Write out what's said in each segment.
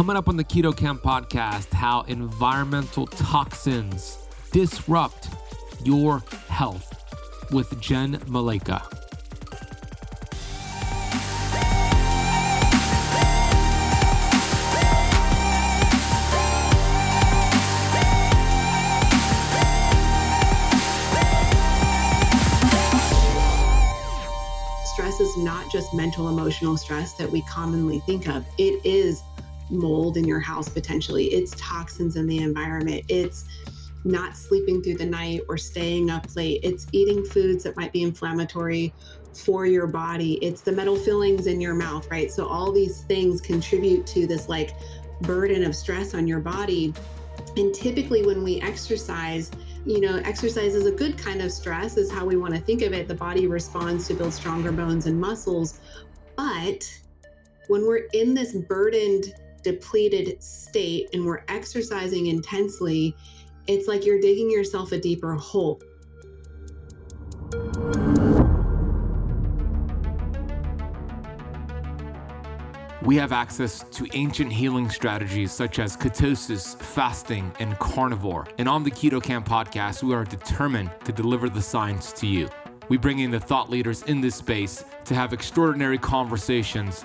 Coming up on the Keto Kamp podcast, how environmental toxins disrupt your health with Jenn Malecha. Stress is not just mental emotional stress that we commonly think of. It is mold in your house potentially. It's toxins in the environment. It's not sleeping through the night or staying up late. It's eating foods that might be inflammatory for your body. It's the metal fillings in your mouth, right? So all these things contribute to this like burden of stress on your body. And typically when we exercise, you know, exercise is a good kind of stress, is how we want to think of it. The body responds to build stronger bones and muscles. But when we're in this burdened, depleted state and we're exercising intensely, it's like you're digging yourself a deeper hole. We have access to ancient healing strategies such as ketosis, fasting, and carnivore. And on the Keto Kamp podcast, we are determined to deliver the science to you. We bring in the thought leaders in this space to have extraordinary conversations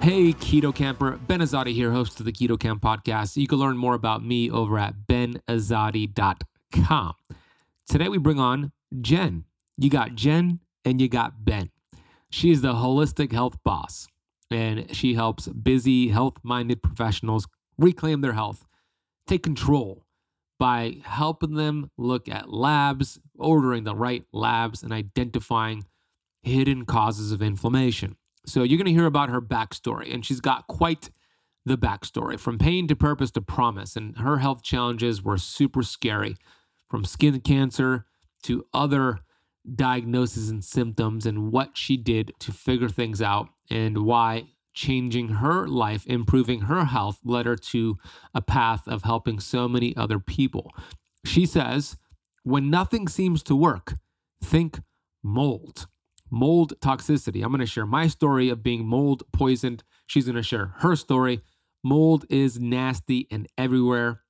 Hey, Keto Kamper. Ben Azadi here, host of the Keto Kamp podcast. You can learn more about me over at benazadi.com. Today we bring on Jenn. You got Jenn and you got Ben. She is the holistic health boss, and she helps busy, health minded professionals reclaim their health, take control by helping them look at labs, ordering the right labs, and identifying hidden causes of inflammation. So you're going to hear about her backstory, and she's got quite the backstory from pain to purpose to promise. And her health challenges were super scary from skin cancer to other diagnoses and symptoms, and what she did to figure things out, and why changing her life, improving her health, led her to a path of helping so many other people. She says, when nothing seems to work, think mold mold toxicity. I'm going to share my story of being mold poisoned. She's going to share her story. Mold is nasty and everywhere,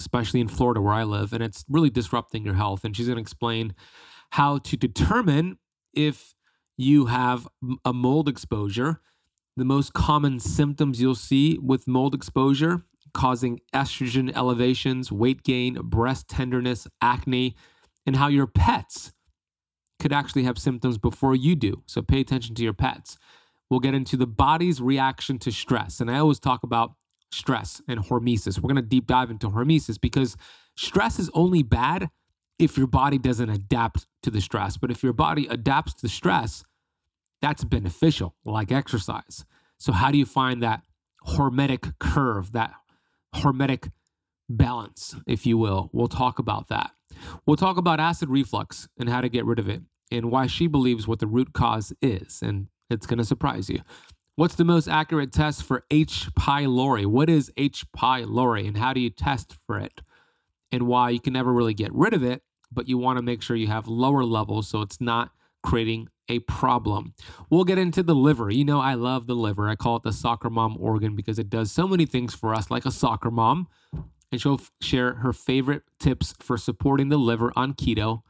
especially in Florida where I live, and it's really disrupting your health. And she's going to explain how to determine if you have a mold exposure. The most common symptoms you'll see with mold exposure causing estrogen elevations, weight gain, breast tenderness, acne, and how your pets could actually have symptoms before you do. So pay attention to your pets. We'll get into the body's reaction to stress. And I always talk about stress and hormesis. We're going to deep dive into hormesis because stress is only bad if your body doesn't adapt to the stress. But if your body adapts to stress, that's beneficial, like exercise. So, how do you find that hormetic curve, that hormetic balance, if you will? We'll talk about that. We'll talk about acid reflux and how to get rid of it and why she believes what the root cause is. And it's going to surprise you. What's the most accurate test for H. pylori? What is H. pylori and how do you test for it? And why you can never really get rid of it, but you want to make sure you have lower levels so it's not creating a problem. We'll get into the liver. You know, I love the liver. I call it the soccer mom organ because it does so many things for us, like a soccer mom and she'll f- share her favorite tips for supporting the liver on keto.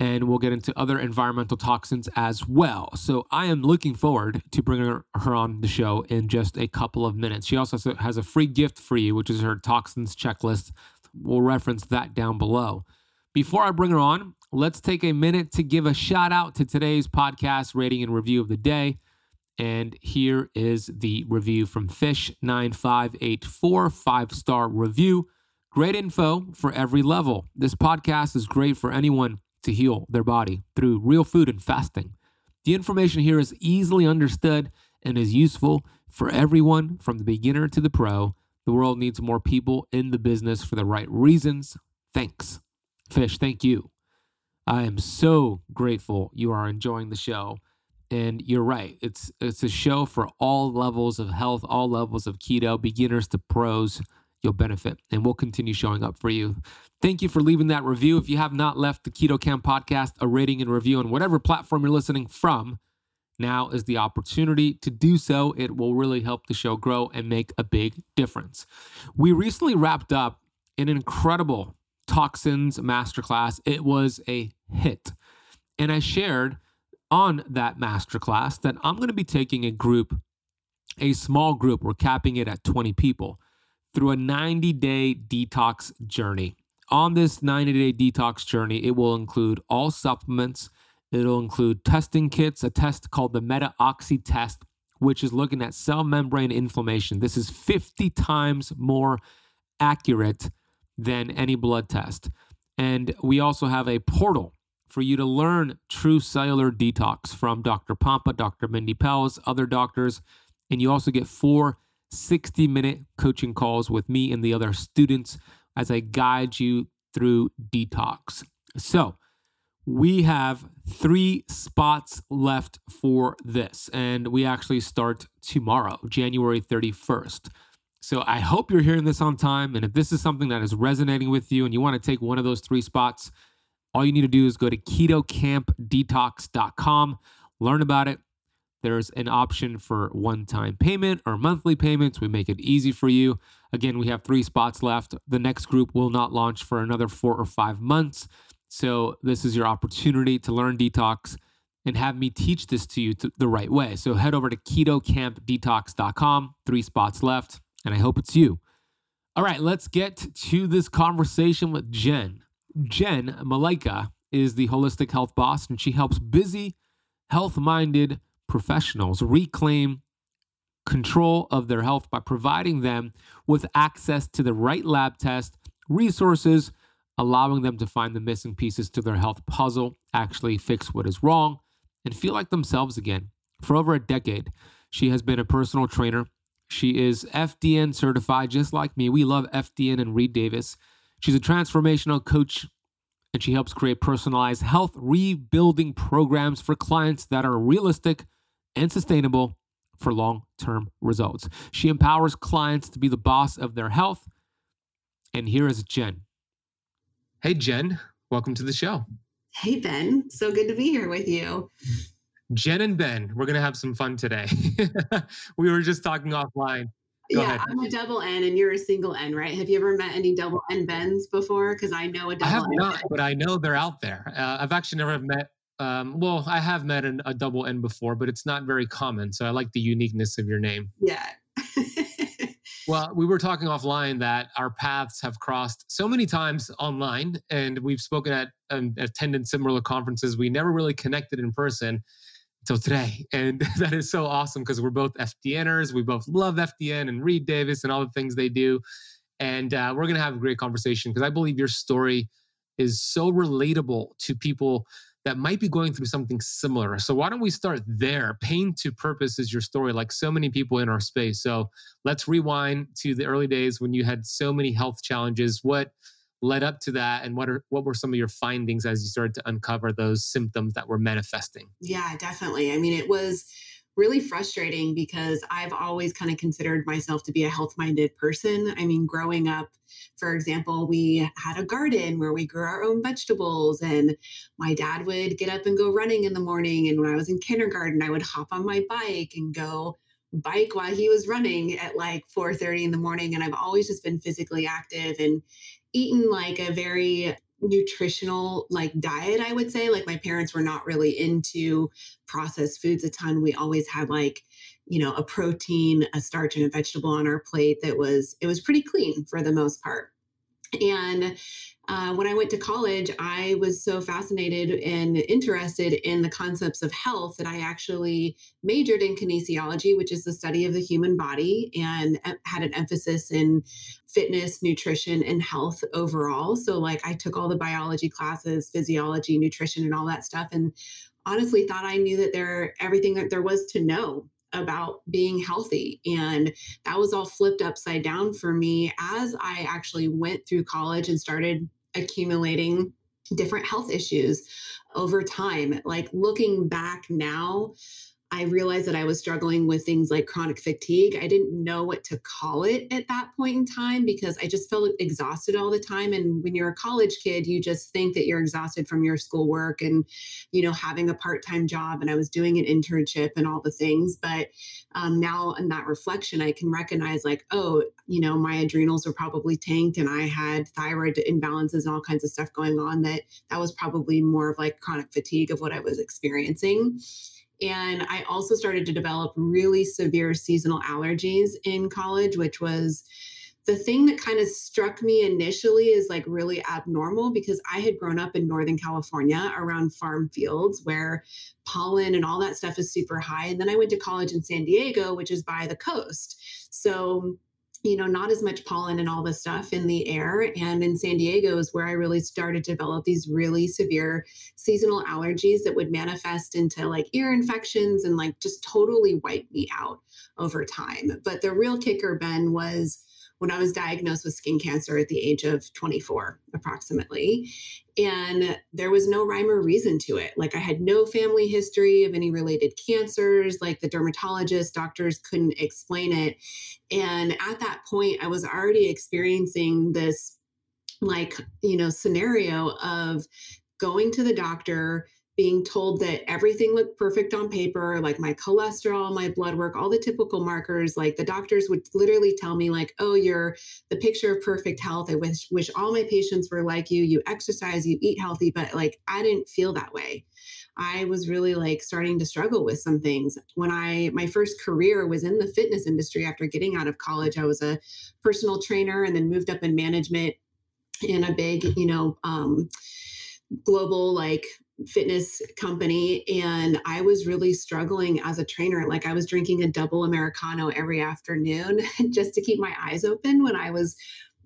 And we'll get into other environmental toxins as well. So I am looking forward to bringing her, her on the show in just a couple of minutes. She also has a free gift for you, which is her toxins checklist. We'll reference that down below. Before I bring her on, let's take a minute to give a shout out to today's podcast rating and review of the day. And here is the review from Fish9584, five star review. Great info for every level. This podcast is great for anyone to heal their body through real food and fasting. The information here is easily understood and is useful for everyone from the beginner to the pro. The world needs more people in the business for the right reasons. Thanks. Fish, thank you. I am so grateful you are enjoying the show. And you're right. It's it's a show for all levels of health, all levels of keto, beginners to pros. You'll benefit and we'll continue showing up for you. Thank you for leaving that review. If you have not left the Keto Kamp podcast a rating and review on whatever platform you're listening from, now is the opportunity to do so. It will really help the show grow and make a big difference. We recently wrapped up an incredible toxins masterclass. It was a hit. And I shared on that masterclass that I'm going to be taking a group, a small group, we're capping it at 20 people, through a 90 day detox journey. On this 90 day detox journey, it will include all supplements. It'll include testing kits, a test called the MetaOxy test, which is looking at cell membrane inflammation. This is 50 times more accurate than any blood test. And we also have a portal for you to learn true cellular detox from Dr. Pompa, Dr. Mindy Pelz, other doctors. And you also get four 60 minute coaching calls with me and the other students as I guide you through detox. So, we have three spots left for this, and we actually start tomorrow, January 31st. So I hope you're hearing this on time. And if this is something that is resonating with you and you want to take one of those three spots, all you need to do is go to ketokampdetox.com, learn about it. There's an option for one time payment or monthly payments. We make it easy for you. Again, we have three spots left. The next group will not launch for another four or five months. So, this is your opportunity to learn detox and have me teach this to you the right way. So, head over to ketokampdetox.com, three spots left and I hope it's you. All right, let's get to this conversation with Jenn. Jenn Malecha is the holistic health boss, and she helps busy, health minded professionals reclaim control of their health by providing them with access to the right lab test, resources, allowing them to find the missing pieces to their health puzzle, actually fix what is wrong, and feel like themselves again. For over a decade, she has been a personal trainer she is FDN certified, just like me. We love FDN and Reed Davis. She's a transformational coach and she helps create personalized health rebuilding programs for clients that are realistic and sustainable for long term results. She empowers clients to be the boss of their health. And here is Jenn. Hey, Jenn, welcome to the show. Hey, Ben. So good to be here with you. Jenn and Ben, we're going to have some fun today. we were just talking offline. Go yeah, ahead. I'm a double N and you're a single N, right? Have you ever met any double N Bens before? Because I know a double I have N not, but I know they're out there. Uh, I've actually never met, um, well, I have met an, a double N before, but it's not very common. So I like the uniqueness of your name. Yeah. well, we were talking offline that our paths have crossed so many times online, and we've spoken at um, attended similar conferences. We never really connected in person till today. And that is so awesome because we're both FDNers. We both love FDN and Reed Davis and all the things they do. And uh, we're going to have a great conversation because I believe your story is so relatable to people that might be going through something similar. So why don't we start there? Pain to purpose is your story, like so many people in our space. So let's rewind to the early days when you had so many health challenges. What led up to that? And what are what were some of your findings as you started to uncover those symptoms that were manifesting? Yeah definitely. I mean it was really frustrating because i've always kind of considered myself to be a health minded person. I mean growing up for example we had a garden where we grew our own vegetables and my dad would get up and go running in the morning and when i was in kindergarten i would hop on my bike and go bike while he was running at like 4:30 in the morning and I've always just been physically active and eaten like a very nutritional like diet i would say like my parents were not really into processed foods a ton. We always had like you know a protein a starch and a vegetable on our plate that was it was pretty clean for the most part and uh, when I went to college, I was so fascinated and interested in the concepts of health that I actually majored in kinesiology, which is the study of the human body, and had an emphasis in fitness, nutrition, and health overall. So, like, I took all the biology classes, physiology, nutrition, and all that stuff, and honestly thought I knew that there everything that there was to know about being healthy. And that was all flipped upside down for me as I actually went through college and started accumulating different health issues over time. Like looking back now, I realized that I was struggling with things like chronic fatigue. I didn't know what to call it at that point in time because I just felt exhausted all the time. And when you're a college kid, you just think that you're exhausted from your schoolwork and, you know, having a part time job. And I was doing an internship and all the things. But um, now in that reflection, I can recognize, like, oh, you know, my adrenals were probably tanked and I had thyroid imbalances and all kinds of stuff going on that that was probably more of like chronic fatigue of what I was experiencing. And I also started to develop really severe seasonal allergies in college, which was the thing that kind of struck me initially is like really abnormal because I had grown up in Northern California around farm fields where pollen and all that stuff is super high. And then I went to college in San Diego, which is by the coast. So you know, not as much pollen and all this stuff in the air. And in San Diego is where I really started to develop these really severe seasonal allergies that would manifest into like ear infections and like just totally wipe me out over time. But the real kicker, Ben, was when I was diagnosed with skin cancer at the age of 24, approximately. And there was no rhyme or reason to it. Like I had no family history of any related cancers. Like the dermatologist, doctors couldn't explain it. And at that point, I was already experiencing this, like, you know, scenario of going to the doctor, being told that everything looked perfect on paper, like my cholesterol, my blood work, all the typical markers. Like the doctors would literally tell me, like, oh, you're the picture of perfect health. I wish wish all my patients were like you. You exercise, you eat healthy, but like I didn't feel that way. I was really like starting to struggle with some things. When I my first career was in the fitness industry after getting out of college, I was a personal trainer and then moved up in management in a big, you know, um, global like fitness company and I was really struggling as a trainer. Like I was drinking a double Americano every afternoon just to keep my eyes open when I was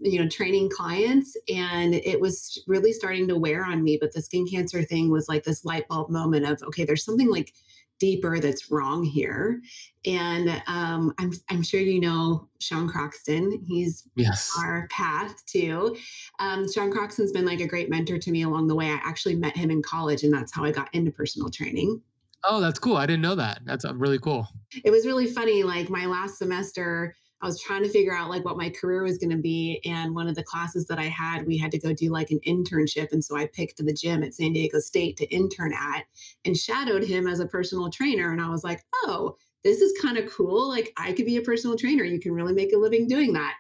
you know training clients and it was really starting to wear on me but the skin cancer thing was like this light bulb moment of okay there's something like deeper that's wrong here. And um, I'm, I'm sure you know Sean Croxton. He's yes. our path too. Um, Sean Croxton's been like a great mentor to me along the way. I actually met him in college, and that's how I got into personal training. Oh, that's cool. I didn't know that. That's uh, really cool. It was really funny. Like my last semester, I was trying to figure out like what my career was going to be. And one of the classes that I had, we had to go do like an internship. And so I picked the gym at San Diego State to intern at and shadowed him as a personal trainer. And I was like, oh, this is kind of cool. Like I could be a personal trainer. You can really make a living doing that.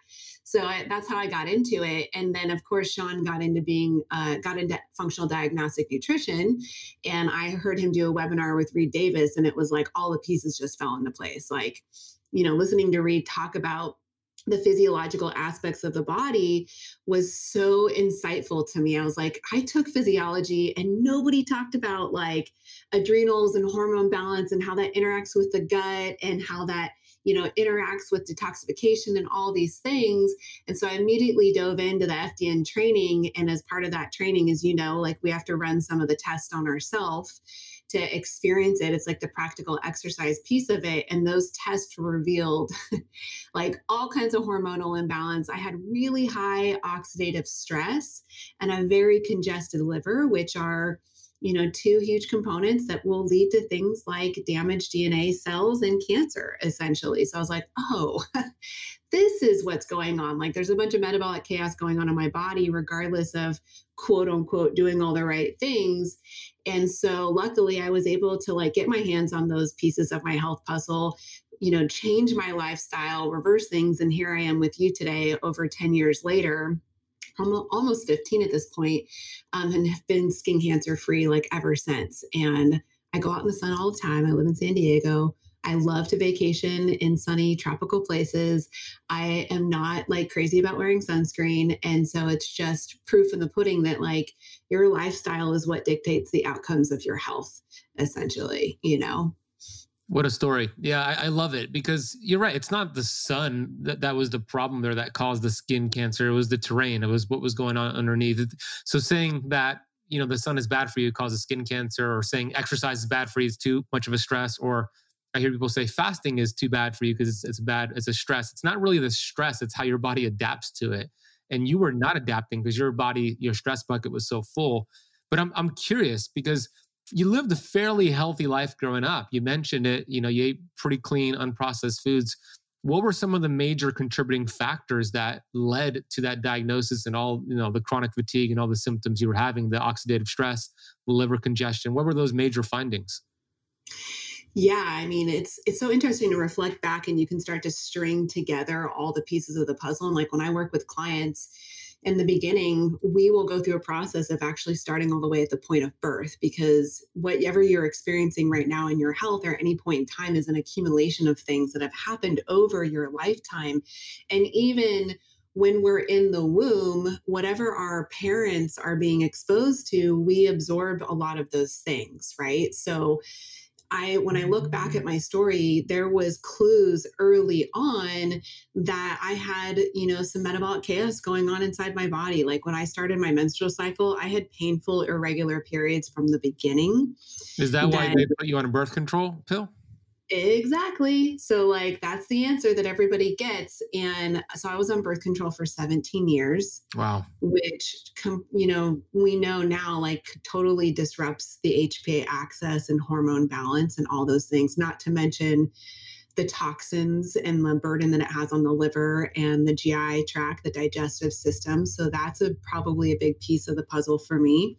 So I, that's how I got into it. And then, of course, Sean got into being, uh, got into functional diagnostic nutrition. And I heard him do a webinar with Reed Davis, and it was like all the pieces just fell into place. Like, you know, listening to Reed talk about the physiological aspects of the body was so insightful to me. I was like, I took physiology and nobody talked about like adrenals and hormone balance and how that interacts with the gut and how that you know interacts with detoxification and all these things and so i immediately dove into the fdn training and as part of that training as you know like we have to run some of the tests on ourselves to experience it. It's like the practical exercise piece of it. And those tests revealed like all kinds of hormonal imbalance. I had really high oxidative stress and a very congested liver, which are you know, two huge components that will lead to things like damaged DNA cells and cancer, essentially. So I was like, oh, this is what's going on. Like there's a bunch of metabolic chaos going on in my body, regardless of quote unquote doing all the right things. And so luckily I was able to like get my hands on those pieces of my health puzzle, you know, change my lifestyle, reverse things. And here I am with you today over 10 years later almost 15 at this point, um, and have been skin cancer free like ever since. And I go out in the sun all the time. I live in San Diego. I love to vacation in sunny tropical places. I am not like crazy about wearing sunscreen. And so it's just proof in the pudding that like your lifestyle is what dictates the outcomes of your health, essentially, you know? What a story. Yeah, I, I, love it because you're right. It's not the sun that, that was the problem there that caused the skin cancer. It was the terrain. It was what was going on underneath. So saying that, you know, the sun is bad for you causes skin cancer or saying exercise is bad for you is too much of a stress or I hear people say fasting is too bad for you because it's, it's bad. It's a stress. It's not really the stress. It's how your body adapts to it. And you were not adapting because your body, your stress bucket was so full. But I'm, I'm curious because you lived a fairly healthy life growing up. You mentioned it, you know, you ate pretty clean, unprocessed foods. What were some of the major contributing factors that led to that diagnosis and all, you know, the chronic fatigue and all the symptoms you were having, the oxidative stress, the liver congestion? What were those major findings? Yeah, I mean, it's it's so interesting to reflect back and you can start to string together all the pieces of the puzzle. And like when I work with clients, in the beginning, we will go through a process of actually starting all the way at the point of birth because whatever you're experiencing right now in your health or any point in time is an accumulation of things that have happened over your lifetime. And even when we're in the womb, whatever our parents are being exposed to, we absorb a lot of those things, right? So I when I look back at my mm-hmm. story, there was clues early on that I had, you know, some metabolic chaos going on inside my body. Like when I started my menstrual cycle, I had painful irregular periods from the beginning. Is that, that why they put you on a birth control pill? Exactly. So, like, that's the answer that everybody gets. And uh, so I was on birth control for 17 years. Wow. Which, com- you know, we know now, like, totally disrupts the HPA axis and hormone balance and all those things, not to mention the toxins and the burden that it has on the liver and the GI tract, the digestive system. So, that's a probably a big piece of the puzzle for me.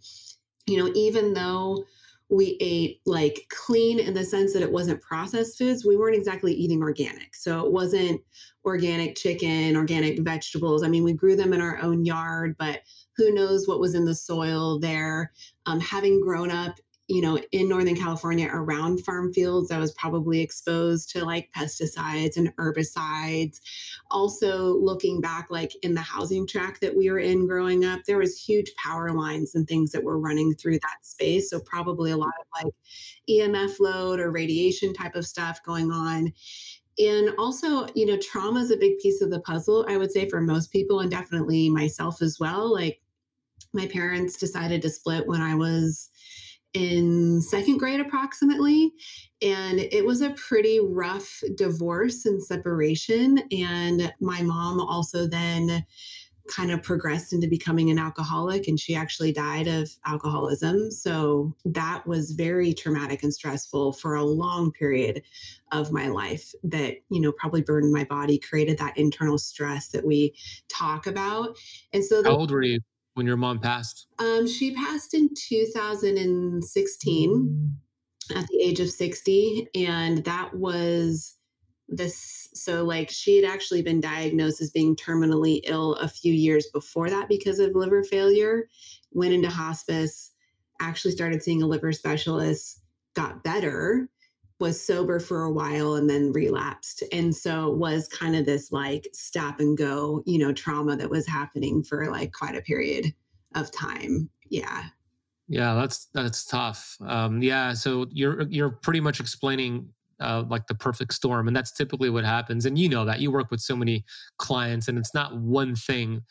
You know, even though we ate like clean in the sense that it wasn't processed foods. We weren't exactly eating organic. So it wasn't organic chicken, organic vegetables. I mean, we grew them in our own yard, but who knows what was in the soil there. Um, having grown up you know, in Northern California around farm fields, I was probably exposed to like pesticides and herbicides. Also, looking back, like in the housing tract that we were in growing up, there was huge power lines and things that were running through that space. So, probably a lot of like EMF load or radiation type of stuff going on. And also, you know, trauma is a big piece of the puzzle, I would say, for most people, and definitely myself as well. Like, my parents decided to split when I was in second grade approximately and it was a pretty rough divorce and separation and my mom also then kind of progressed into becoming an alcoholic and she actually died of alcoholism. So that was very traumatic and stressful for a long period of my life that you know probably burdened my body created that internal stress that we talk about. And so the, how old were you when your mom passed? Um, she passed in 2016 at the age of 60. And that was this. So, like, she had actually been diagnosed as being terminally ill a few years before that because of liver failure, went into hospice, actually started seeing a liver specialist, got better was sober for a while and then relapsed. And so it was kind of this like stop and go, you know, trauma that was happening for like quite a period of time. Yeah. Yeah, that's that's tough. Um, yeah, so you're you're pretty much explaining uh, like the perfect storm, and that's typically what happens. And you know that you work with so many clients, and it's not one thing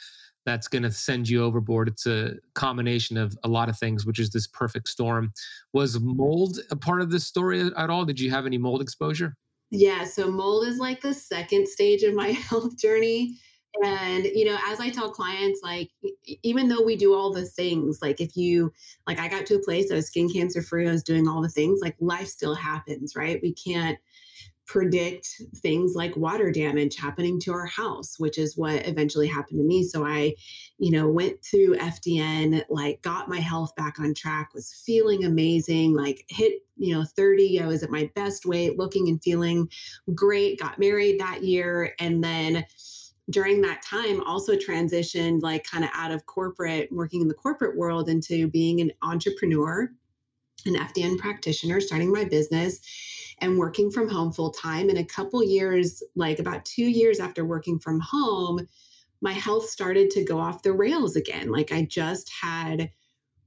that's going to send you overboard. It's a combination of a lot of things, which is this perfect storm. Was mold a part of this story at all? Did you have any mold exposure? Yeah, so mold is like the second stage of my health journey. And, you know, as I tell clients, like, even though we do all the things, like, if you, like, I got to a place I was skin cancer free, I was doing all the things, like, life still happens, right? We can't predict things like water damage happening to our house, which is what eventually happened to me. So I, you know, went through FDN, like got my health back on track, was feeling amazing, like hit, you know, 30. I was at my best weight, looking and feeling great, got married that year. And then during that time also transitioned like kind of out of corporate working in the corporate world into being an entrepreneur an FDN practitioner, starting my business and working from home full time. And a couple years, like about two years after working from home, my health started to go off the rails again. Like I just had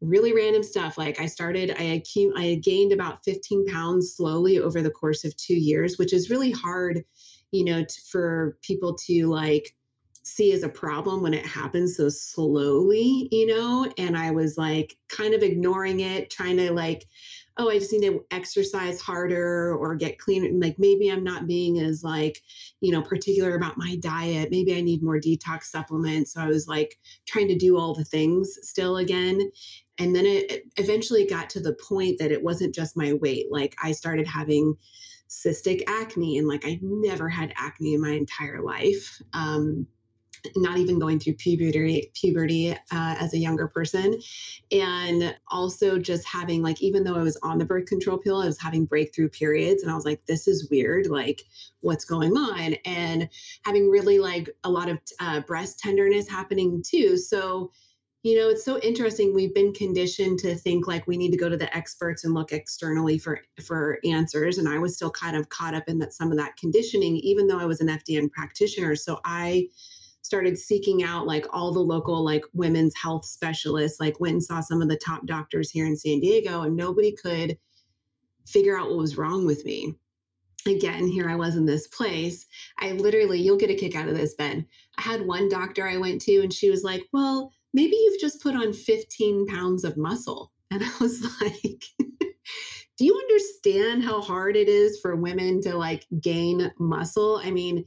really random stuff. Like I started, I, I gained about 15 pounds slowly over the course of two years, which is really hard, you know, for people to like see as a problem when it happens so slowly, you know? And I was like kind of ignoring it, trying to like, oh, I just need to exercise harder or get clean. Like maybe I'm not being as like, you know, particular about my diet. Maybe I need more detox supplements. So I was like trying to do all the things still again. And then it, it eventually got to the point that it wasn't just my weight. Like I started having cystic acne and like I never had acne in my entire life. Um, not even going through puberty puberty uh, as a younger person. And also just having like even though i was on the birth control pill i was having breakthrough periods and i was like this is weird like what's going on? And having really like a lot of uh, breast tenderness happening too. So you know it's so interesting we've been conditioned to think like we need to go to the experts and look externally for for answers and i was still kind of caught up in that some of that conditioning even though i was an fdn practitioner. So i started seeking out like all the local like women's health specialists like went and saw some of the top doctors here in san diego and nobody could figure out what was wrong with me. Again here i was in this place. I literally you'll get a kick out of this ben. I had one doctor i went to and she was like well maybe you've just put on 15 pounds of muscle. And i was like do you understand how hard it is for women to like gain muscle? I mean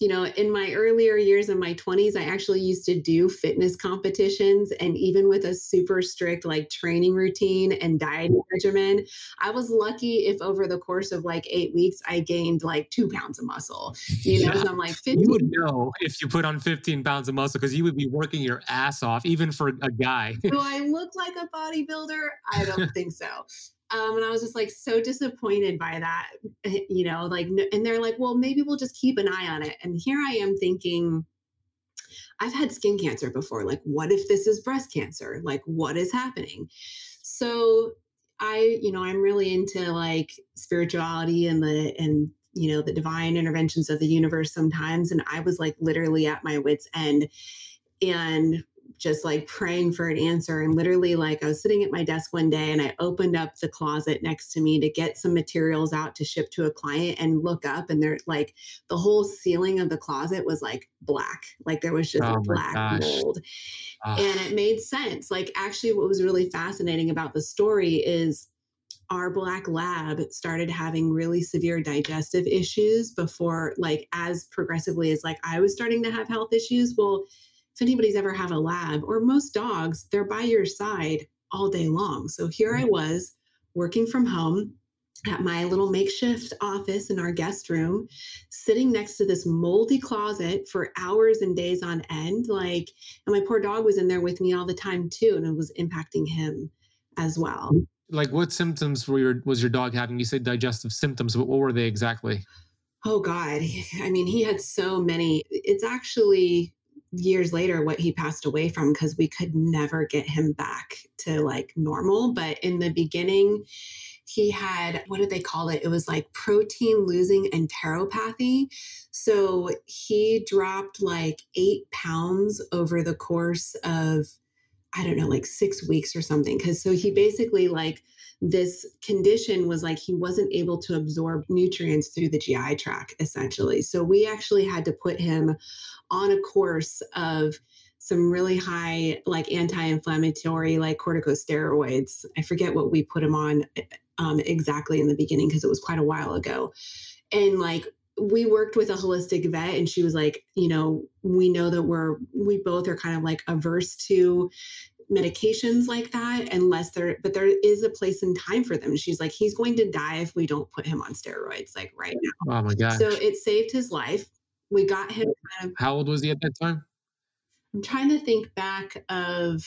you know, in my earlier years in my 20s, I actually used to do fitness competitions. And even with a super strict like training routine and diet regimen, I was lucky if over the course of like eight weeks, I gained like two pounds of muscle. You know, so I'm like 15. You would know if you put on 15 pounds of muscle because you would be working your ass off, even for a guy. Do I look like a bodybuilder? I don't think so. Um, and I was just like so disappointed by that, eh, you know, like, and they're like, well, maybe we'll just keep an eye on it. And here I am thinking, I've had skin cancer before. Like, what if this is breast cancer? Like, what is happening? So I, you know, I'm really into like spirituality and the, and, you know, the divine interventions of the universe sometimes. And I was like literally at my wits' end. And just like praying for an answer. And literally, like, I was sitting at my desk one day and I opened up the closet next to me to get some materials out to ship to a client and look up. And there, like, the whole ceiling of the closet was like black. Like, there was just oh black gosh. mold. Oh. And it made sense. Like, actually, what was really fascinating about the story is our black lab started having really severe digestive issues before like as progressively as like i was starting to have health issues well if anybody's ever had a lab or most dogs, they're by your side all day long. So here I was working from home at my little makeshift office in our guest room, sitting next to this moldy closet for hours and days on end. Like, and my poor dog was in there with me all the time too, and it was impacting him as well. Mm, like, what symptoms were your was your dog having? You said digestive symptoms, but what were they exactly? Oh God, I mean, he had so many. It's actually years later what he passed away from because we could never get him back to like normal. But in the beginning, he had what did they call it? It was like protein losing enteropathy. So he dropped like eight pounds over the course of, I don't know, like six weeks or something. Cause so he basically like, this condition was like he wasn't able to absorb nutrients through the GI tract, essentially. So we actually had to put him on a course of some really high, like anti inflammatory, like corticosteroids. I forget what we put him on um, exactly in the beginning because it was quite a while ago. And like, we worked with a holistic vet and she was like you know we know that we're we both are kind of like averse to medications like that unless there but there is a place and time for them. She's like he's going to die if we don't put him on steroids like right now. Oh my god so it saved his life. We got him kind of how old was he at that time? I'm trying to think back of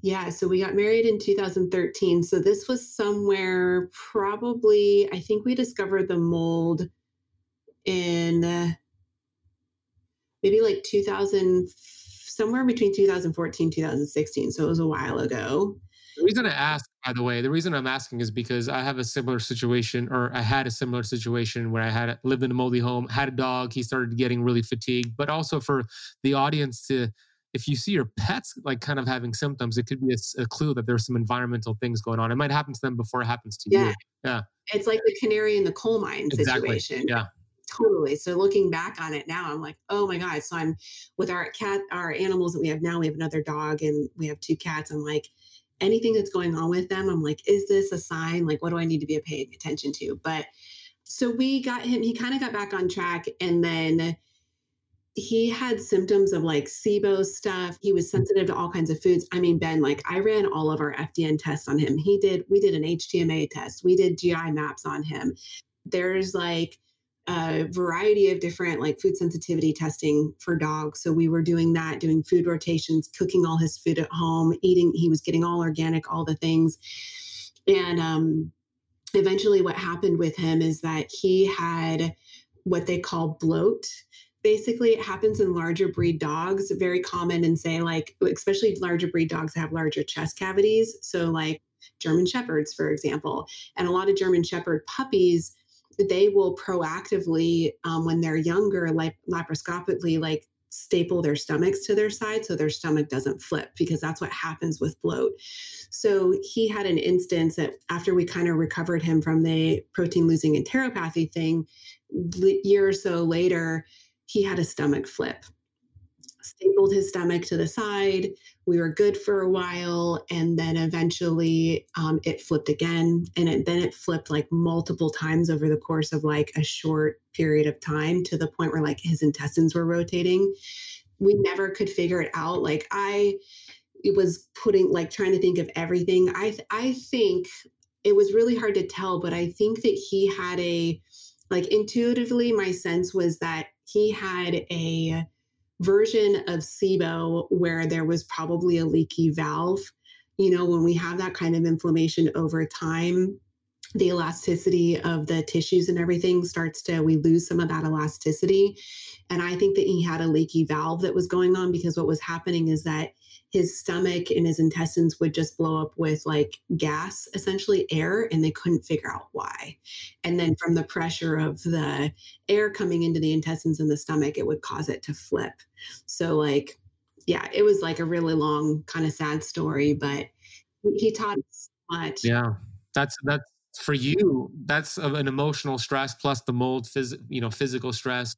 yeah so we got married in 2013 so this was somewhere probably i think we discovered the mold in uh, maybe like 2000 somewhere between 2014 2016 so it was a while ago. The reason i ask by the way the reason i'm asking is because i have a similar situation or i had a similar situation where i had lived in a moldy home had a dog he started getting really fatigued. But also for the audience to if you see your pets like kind of having symptoms it could be a, a clue that there's some environmental things going on. It might happen to them before it happens to yeah. you yeah. It's like the canary in the coal mine exactly. situation. Yeah totally so looking back on it now i'm like oh my god so i'm with our cat our animals that we have now we have another dog and we have two cats i'm like anything that's going on with them, I'm like, is this a sign? Like, what do I need to be paying attention to? But so we got him, he kind of got back on track. And then he had symptoms of like SIBO stuff. He was mm. sensitive to all kinds of foods. I mean, Ben, like I ran all of our FDN tests on him. He did, we did an HTMA test, we did GI maps on him. There's like a variety of different like food sensitivity testing for dogs. So we were doing that, doing food rotations, cooking all his food at home, eating, he was getting all organic, all the things. And um, eventually, what happened with him is that he had what they call bloat basically it happens in larger breed dogs very common and say like especially larger breed dogs have larger chest cavities so like german shepherds for example and a lot of german shepherd puppies they will proactively um, when they're younger like laparoscopically like staple their stomachs to their side so their stomach doesn't flip because that's what happens with bloat. So he had an instance that after we kind of recovered him from the protein losing enteropathy thing, year or so later, he had a stomach flip. Stapled his stomach to the side. We were good for a while, and then eventually um, it flipped again, and it, then it flipped like multiple times over the course of like a short period of time to the point where like his intestines were rotating. We never could figure it out. Like I it was putting like trying to think of everything. I I think it was really hard to tell, but I think that he had a like intuitively my sense was that he had a version of SIBO where there was probably a leaky valve. You know, when we have that kind of inflammation over time, the elasticity of the tissues and everything starts to, we lose some of that elasticity. And I think that he had a leaky valve that was going on because what was happening is that his stomach and his intestines would just blow up with like gas, essentially air, and they couldn't figure out why. And then from the pressure of the air coming into the intestines and the stomach, it would cause it to flip. So, like, yeah, it was like a really long, kind of sad story, but he taught us much. Yeah, that's that's for you. That's an emotional stress plus the mold, phys- you know, physical stress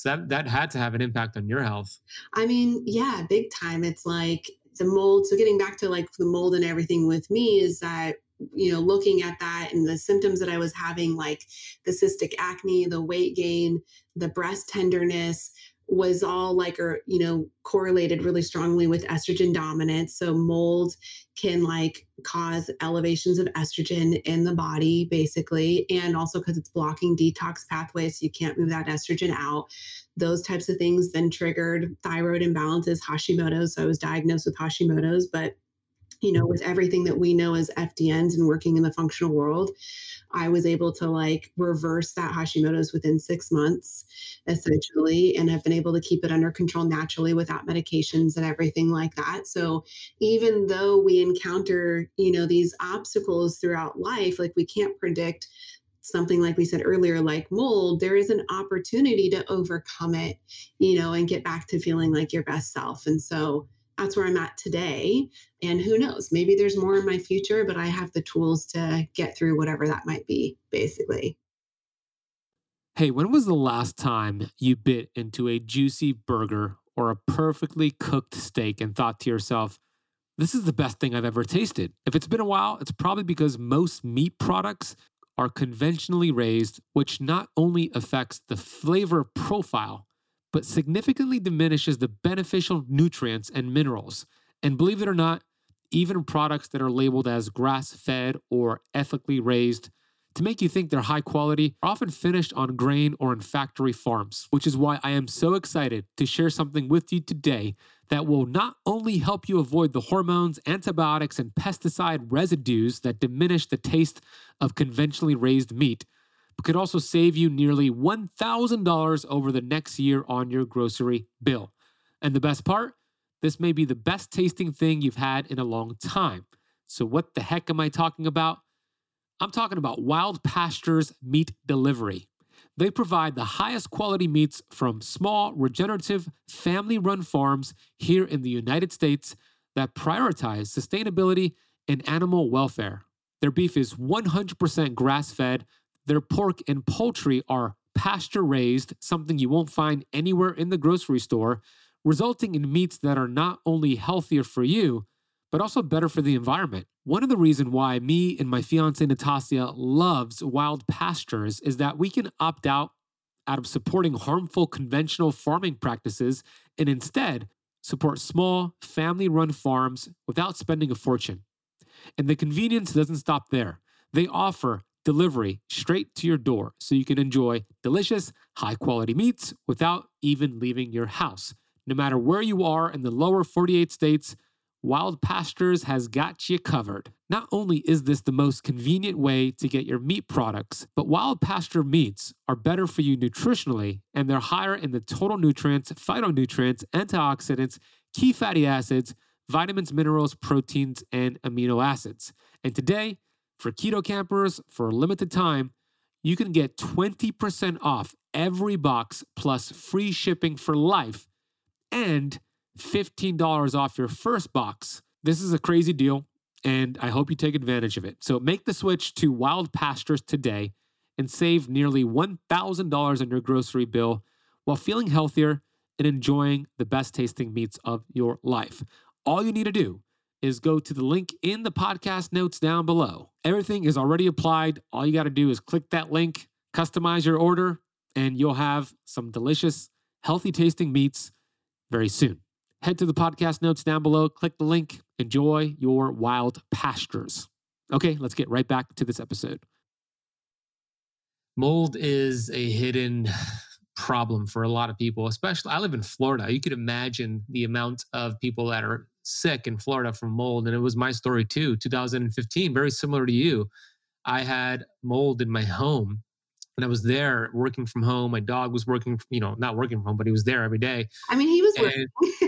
so that that had to have an impact on your health. I mean, yeah, big time. It's like the mold. So getting back to like the mold and everything with me is that you know looking at that and the symptoms that i was having like the cystic acne the weight gain the breast tenderness was all like or you know correlated really strongly with estrogen dominance. So mold can like cause elevations of estrogen in the body basically and also because it's blocking detox pathways so you can't move that estrogen out. Those types of things then triggered thyroid imbalances hashimoto's. So i was diagnosed with hashimoto's but you know, with everything that we know as FDNs and working in the functional world, I was able to like reverse that Hashimoto's within six months, essentially, and have been able to keep it under control naturally without medications and everything like that. So even though we encounter, you know, these obstacles throughout life, like we can't predict something like we said earlier, like mold, there is an opportunity to overcome it, you know, and get back to feeling like your best self. And so that's where I'm at today. And who knows, maybe there's more in my future, but I have the tools to get through whatever that might be, basically. Hey, when was the last time you bit into a juicy burger or a perfectly cooked steak and thought to yourself, this is the best thing I've ever tasted? If it's been a while, it's probably because most meat products are conventionally raised, which not only affects the flavor profile, but significantly diminishes the beneficial nutrients and minerals. And believe it or not, even products that are labeled as grass fed or ethically raised to make you think they're high quality are often finished on grain or in factory farms, which is why I am so excited to share something with you today that will not only help you avoid the hormones, antibiotics, and pesticide residues that diminish the taste of conventionally raised meat but could also save you nearly $1,000 over the next year on your grocery bill. And the best part, this may be the best tasting thing you've had in a long time. So, what the heck am I talking about? I'm talking about Wild Pastures Meat Delivery. They provide the highest quality meats from small, regenerative, family run farms here in the United States that prioritize sustainability and animal welfare. Their beef is 100% grass fed their pork and poultry are pasture raised, something you won't find anywhere in the grocery store, resulting in meats that are not only healthier for you, but also better for the environment. One of the reasons why me and my fiance Natasha loves wild pastures is that we can opt out out of supporting harmful conventional farming practices and instead support small family-run farms without spending a fortune. And the convenience doesn't stop there. They offer delivery straight to your door so you can enjoy delicious, high quality meats without even leaving your house. No matter where you are in the lower 48 states, Wild Pastures has got you covered. Not only is this the most convenient way to get your meat products, but Wild Pasture meats are better for you nutritionally and they're higher in the total nutrients, phytonutrients, antioxidants, key fatty acids, vitamins, minerals, proteins, and amino acids. And today, for Keto Kampers, for a limited time, you can get 20% off every box plus free shipping for life and $15 off your first box. This is a crazy deal, and I hope you take advantage of it. So make the switch to Wild Pastures today and save nearly $1,000 on your grocery bill while feeling healthier and enjoying the best tasting meats of your life. All you need to do is go to the link in the podcast notes down below. Everything is already applied. All you got to do is click that link, customize your order, and you'll have some delicious, healthy tasting meats very soon. Head to the podcast notes down below, click the link, enjoy your wild pastures. Okay, let's get right back to this episode. Mold is a hidden problem for a lot of people, especially I live in Florida. You could imagine the amount of people that are sick in Florida from mold. And it was my story too, 2015, very similar to you. I had mold in my home and I was there working from home. My dog was working, you know, not working from home, but he was there every day. I mean, he was working.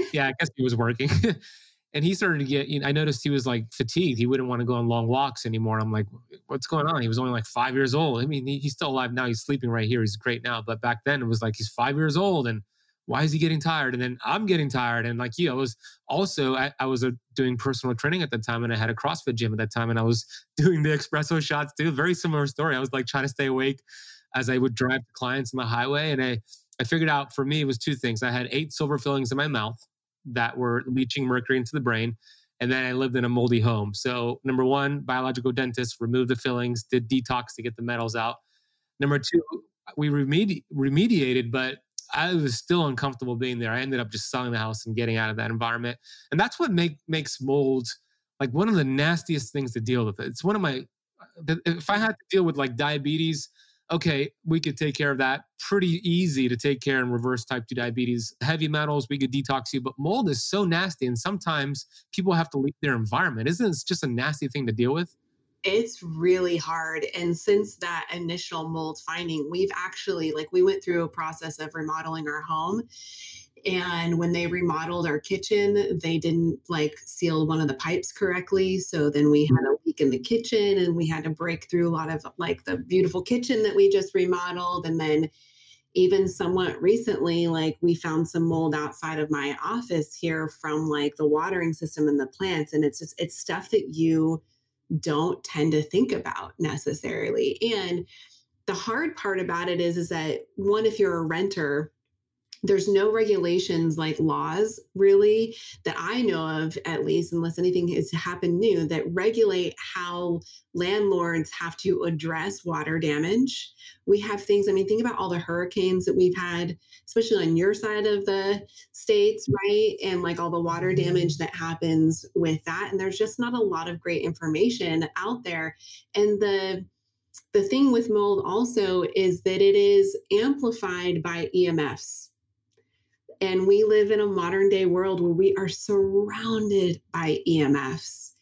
yeah, I guess he was working. and he started to get, you know, I noticed he was like fatigued. He wouldn't want to go on long walks anymore. And I'm like, what's going on? He was only like five years old. I mean, he, he's still alive now. He's sleeping right here. He's great now. But back then it was like, he's five years old and why is he getting tired? And then I'm getting tired. And like you, I was also, I, I was uh, doing personal training at the time and I had a CrossFit gym at that time and I was doing the espresso shots too. Very similar story. I was like trying to stay awake as I would drive clients on the highway. And I, I figured out for me it was two things. I had eight silver fillings in my mouth that were leaching mercury into the brain. And then I lived in a moldy home. So, number one, biological dentist removed the fillings, did detox to get the metals out. Number two, we remedi- remediated, but I was still uncomfortable being there. I ended up just selling the house and getting out of that environment. And that's what make, makes mold like one of the nastiest things to deal with. It's one of my, if I had to deal with like diabetes, okay, we could take care of that pretty easy to take care and reverse type 2 diabetes. Heavy metals, we could detox you, but mold is so nasty. And sometimes people have to leave their environment. Isn't it just a nasty thing to deal with? It's really hard. And since that initial mold finding, we've actually, like, we went through a process of remodeling our home and when they remodeled our kitchen they didn't like seal one of the pipes correctly so then we had a leak in the kitchen and we had to break through a lot of like the beautiful kitchen that we just remodeled and then even somewhat recently like we found some mold outside of my office here from like the watering system and the plants and it's just it's stuff that you don't tend to think about necessarily and the hard part about it is is that one if you're a renter there's no regulations like laws really that I know of, at least, unless anything has happened new, that regulate how landlords have to address water damage. We have things, I mean, think about all the hurricanes that we've had, especially on your side of the states, right? And like all the water mm-hmm. damage that happens with that. And there's just not a lot of great information out there. And the the thing with mold also is that it is amplified by EMFs and we live in a modern day world where we are surrounded by EMFs.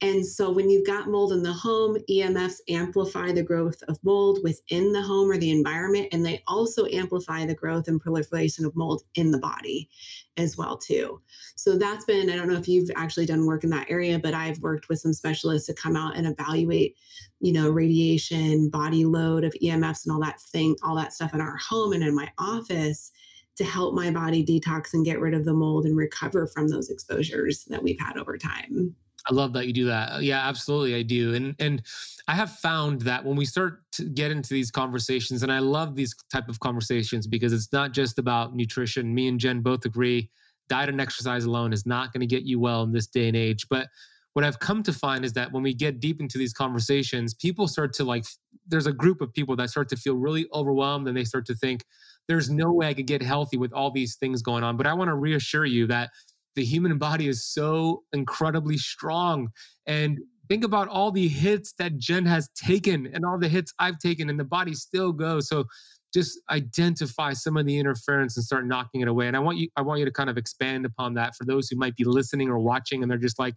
And so when you've got mold in the home, EMFs amplify the growth of mold within the home or the environment and they also amplify the growth and proliferation of mold in the body as well too. So that's been I don't know if you've actually done work in that area, but I've worked with some specialists to come out and evaluate, you know, radiation, body load of EMFs and all that thing, all that stuff in our home and in my office to help my body detox and get rid of the mold and recover from those exposures that we've had over time. I love that you do that. Uh, yeah, absolutely, I do. And and I have found that when we start to get into these conversations, and I love these type of conversations because it's not just about nutrition. Me and Jenn both agree diet and exercise alone is not going to get you well in this day and age. But what I've come to find is that when we get deep into these conversations, people start to like, there's a group of people that start to feel really overwhelmed and they start to think, there's no way I could get healthy with all these things going on. But I want to reassure you that the human body is so incredibly strong. And think about all the hits that Jenn has taken and all the hits I've taken, and the body still goes. So just identify some of the interference and start knocking it away. And I want you, I want you to kind of expand upon that for those who might be listening or watching and they're just like,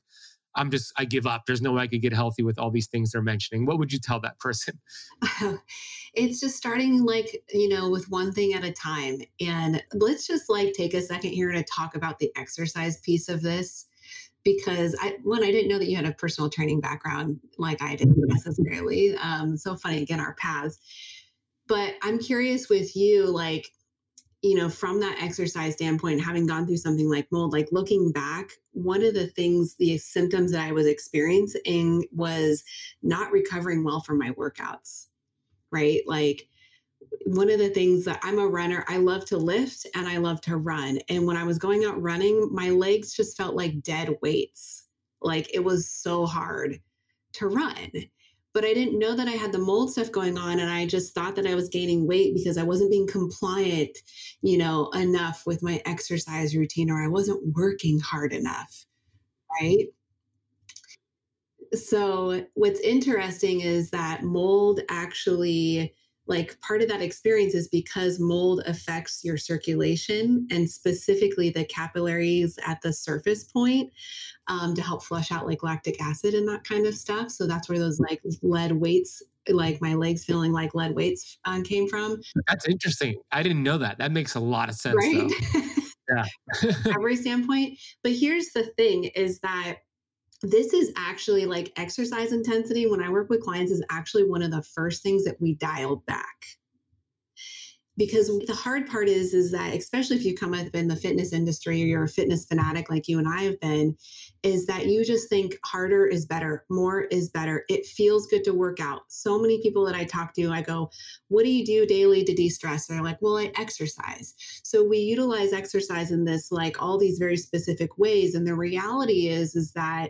I'm just, I give up. There's no way I could get healthy with all these things they're mentioning. What would you tell that person? it's just starting like, you know, with one thing at a time. And let's just like take a second here to talk about the exercise piece of this. Because I, one, I didn't know that you had a personal training background like I didn't mm-hmm. necessarily. Um, so funny, again, our paths. But I'm curious with you, like, you know, from that exercise standpoint, having gone through something like mold, like looking back, one of the things, the symptoms that I was experiencing was not recovering well from my workouts, right? Like, one of the things that I'm a runner, I love to lift and I love to run. And when I was going out running, my legs just felt like dead weights. Like it was so hard to run but I didn't know that I had the mold stuff going on. And I just thought that I was gaining weight because I wasn't being compliant, you know, enough with my exercise routine or I wasn't working hard enough. Right. So, what's interesting is that mold actually like part of that experience is because mold affects your circulation and specifically the capillaries at the surface point um, to help flush out like lactic acid and that kind of stuff. So that's where those like lead weights, like my legs feeling like lead weights um, came from. That's interesting. I didn't know that. That makes a lot of sense. Right. yeah. Every standpoint. But here's the thing is that this is actually like exercise intensity when I work with clients is actually one of the first things that we dial back because the hard part is is that especially if you come up in the fitness industry or you're a fitness fanatic like you and I have been is that you just think harder is better more is better. It feels good to work out. So many people that I talk to I go what do you do daily to de-stress? They're like well I exercise. So we utilize exercise in this like all these very specific ways and the reality is is that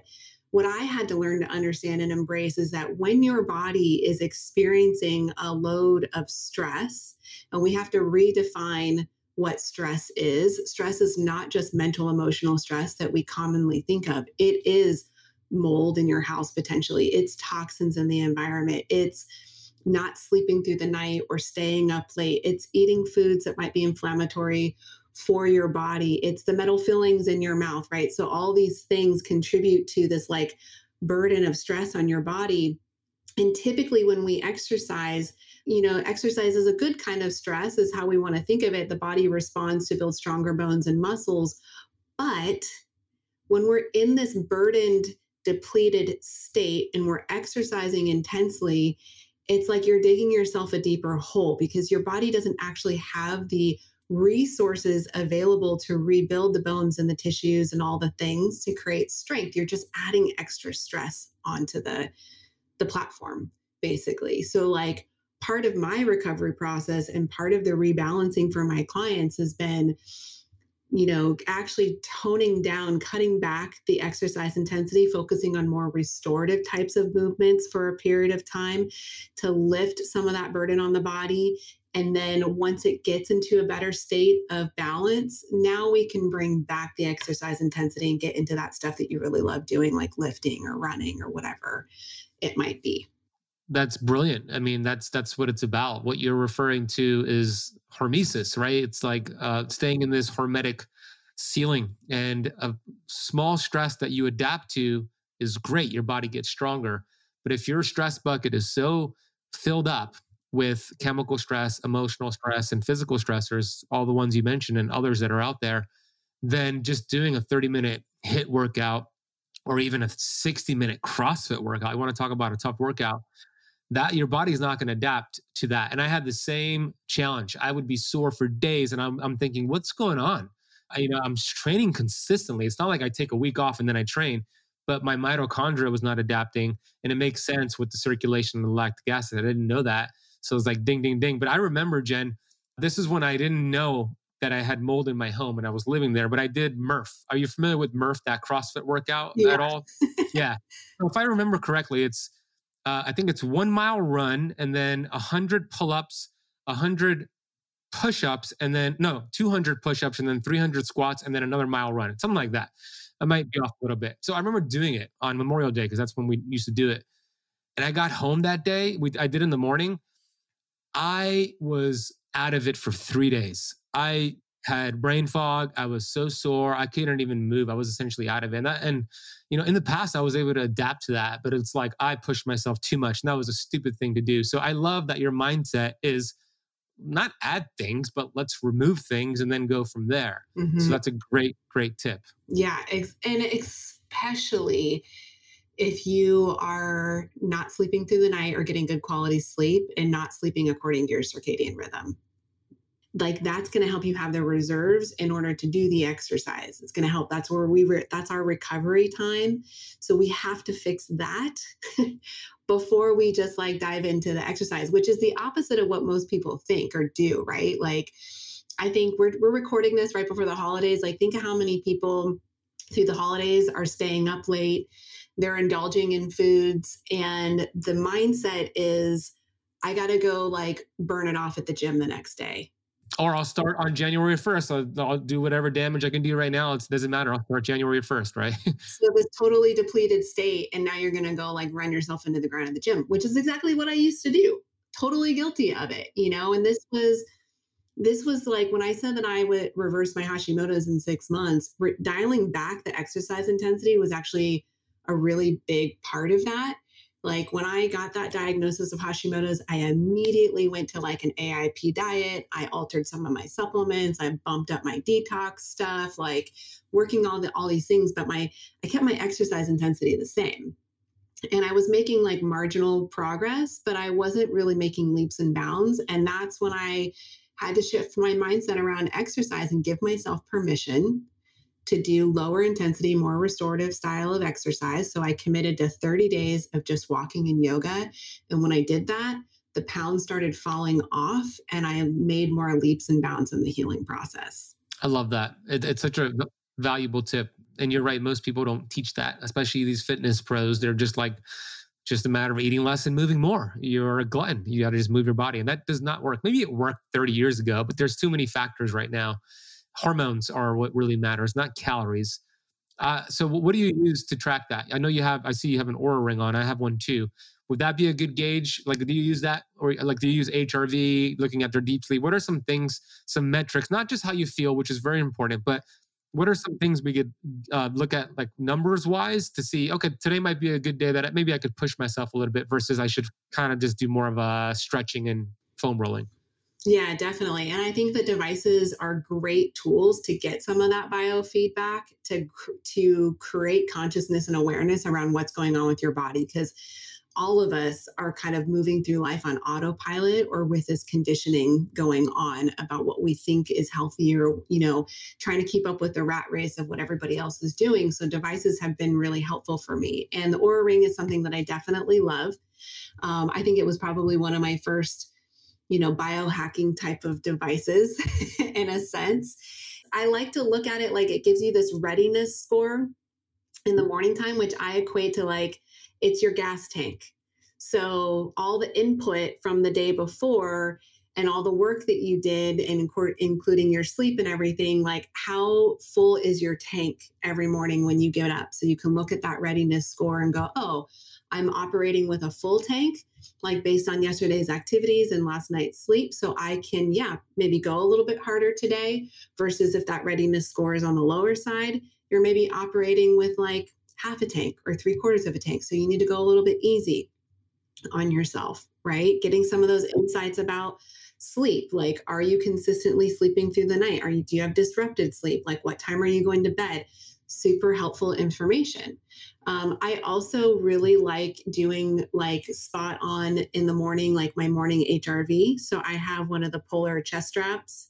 what I had to learn to understand and embrace is that when your body is experiencing a load of stress, and we have to redefine what stress is, stress is not just mental emotional stress that we commonly think of, it is mold in your house potentially, it's toxins in the environment, it's not sleeping through the night or staying up late, it's eating foods that might be inflammatory for your body. It's the metal fillings in your mouth, right? So all these things contribute to this like burden of stress on your body. And typically when we exercise, you know, exercise is a good kind of stress, is how we want to think of it. The body responds to build stronger bones and muscles. But when we're in this burdened, depleted state and we're exercising intensely, it's like you're digging yourself a deeper hole because your body doesn't actually have the resources available to rebuild the bones and the tissues and all the things to create strength. You're just adding extra stress onto the the platform basically. So like part of my recovery process and part of the rebalancing for my clients has been you know actually toning down cutting back the exercise intensity focusing on more restorative types of movements for a period of time to lift some of that burden on the body and then once it gets into a better state of balance, now we can bring back the exercise intensity and get into that stuff that you really love doing, like lifting or running or whatever it might be. That's brilliant. I mean, that's that's what it's about. What you're referring to is hormesis, right? It's like uh, staying in this hormetic ceiling, and a small stress that you adapt to is great. Your body gets stronger. But if your stress bucket is so filled up with chemical stress, emotional stress, and physical stressors, all the ones you mentioned and others that are out there, then just doing a 30 minute HIIT workout or even a 60 minute CrossFit workout. I want to talk about a tough workout. That your body's not going to adapt to that. And I had the same challenge. I would be sore for days, and I'm, I'm thinking, what's going on? I, you know, I'm training consistently. It's not like I take a week off and then I train, but my mitochondria was not adapting, and it makes sense with the circulation and the lactic acid. I didn't know that, so it was like ding, ding, ding. But I remember, Jenn, this is when I didn't know that I had mold in my home and I was living there, but I did Murph. Are you familiar with Murph, that CrossFit workout Yeah. at all? yeah. So if I remember correctly, it's uh, I think it's one mile run and then a hundred pull-ups, a hundred push-ups, and then no, 200 push-ups and then 300 squats and then another mile run. Something like that. I might be off a little bit. So I remember doing it on Memorial Day because that's when we used to do it. And I got home that day. We I did in the morning. I was out of it for three days. I had brain fog. I was so sore. I couldn't even move. I was essentially out of it. And, that, and, you know, in the past, I was able to adapt to that, but it's like I pushed myself too much. And that was a stupid thing to do. So I love that your mindset is not add things, but let's remove things and then go from there. Mhm. So that's a great, great tip. Yeah, ex- and especially if you are not sleeping through the night or getting good quality sleep and not sleeping according to your circadian rhythm. Like that's going to help you have the reserves in order to do the exercise. It's going to help. That's where we re- that's our recovery time. So we have to fix that before we just like dive into the exercise, which is the opposite of what most people think or do, right? Like I think we're we're recording this right before the holidays. Like think of how many people through the holidays are staying up late, they're indulging in foods, and the mindset is, I got to go like burn it off at the gym the next day. Or I'll start on January 1st. I'll, I'll do whatever damage I can do right now. It doesn't matter. I'll start January 1st, right? So this totally depleted state, and now you're gonna go like run yourself into the ground at the gym, which is exactly what I used to do. Totally guilty of it, you know. And this was this was like when I said that I would reverse my Hashimoto's in six months, re- dialing back the exercise intensity was actually a really big part of that. Like when I got that diagnosis of Hashimoto's, I immediately went to like an AIP diet. I altered some of my supplements. I bumped up my detox stuff, like working all the all these things. But my I kept my exercise intensity the same. And I was making like marginal progress, but I wasn't really making leaps and bounds. And that's when I had to shift my mindset around exercise and give myself permission to do lower intensity, more restorative style of exercise. So I committed to 30 days of just walking and yoga. And when I did that, the pounds started falling off and I made more leaps and bounds in the healing process. I love that. It, it's such a valuable tip. And you're right. Most people don't teach that, especially these fitness pros. They're just like, just a matter of eating less and moving more. You're a glutton. You got to just move your body. And that does not work. Maybe it worked 30 years ago, but there's too many factors right now. Hormones are what really matters, not calories. Uh, so, what do you use to track that? I know you have, I see you have an Oura ring on. I have one too. Would that be a good gauge? Like, do you use that? Or, like, do you use HRV, looking at their deep sleep? What are some things, some metrics, not just how you feel, which is very important, but what are some things we could uh, look at like numbers wise to see okay today might be a good day that maybe i could push myself a little bit versus i should kind of just do more of a stretching and foam rolling Yeah, definitely. And I think that devices are great tools to get some of that biofeedback to to create consciousness and awareness around what's going on with your body because all of us are kind of moving through life on autopilot or with this conditioning going on about what we think is healthy or you know trying to keep up with the rat race of what everybody else is doing so devices have been really helpful for me and the Oura ring is something that i definitely love um, i think it was probably one of my first you know, biohacking type of devices in a sense. I like to look at it like it gives you this readiness score in the morning time, which I equate to like it's your gas tank. So all the input from the day before and all the work that you did and including your sleep and everything like how full is your tank every morning when you get up so you can look at that readiness score and go oh i'm operating with a full tank like based on yesterday's activities and last night's sleep. So I can, yeah, maybe go a little bit harder today versus if that readiness score is on the lower side, you're maybe operating with like half a tank or three quarters of a tank. So you need to go a little bit easy on yourself, right? Getting some of those insights about sleep. Like, are you consistently sleeping through the night? Are you, do you have disrupted sleep? Like, what time are you going to bed? Super helpful information. Um, I also really like doing like spot on in the morning, like my morning HRV. So I have one of the polar chest straps.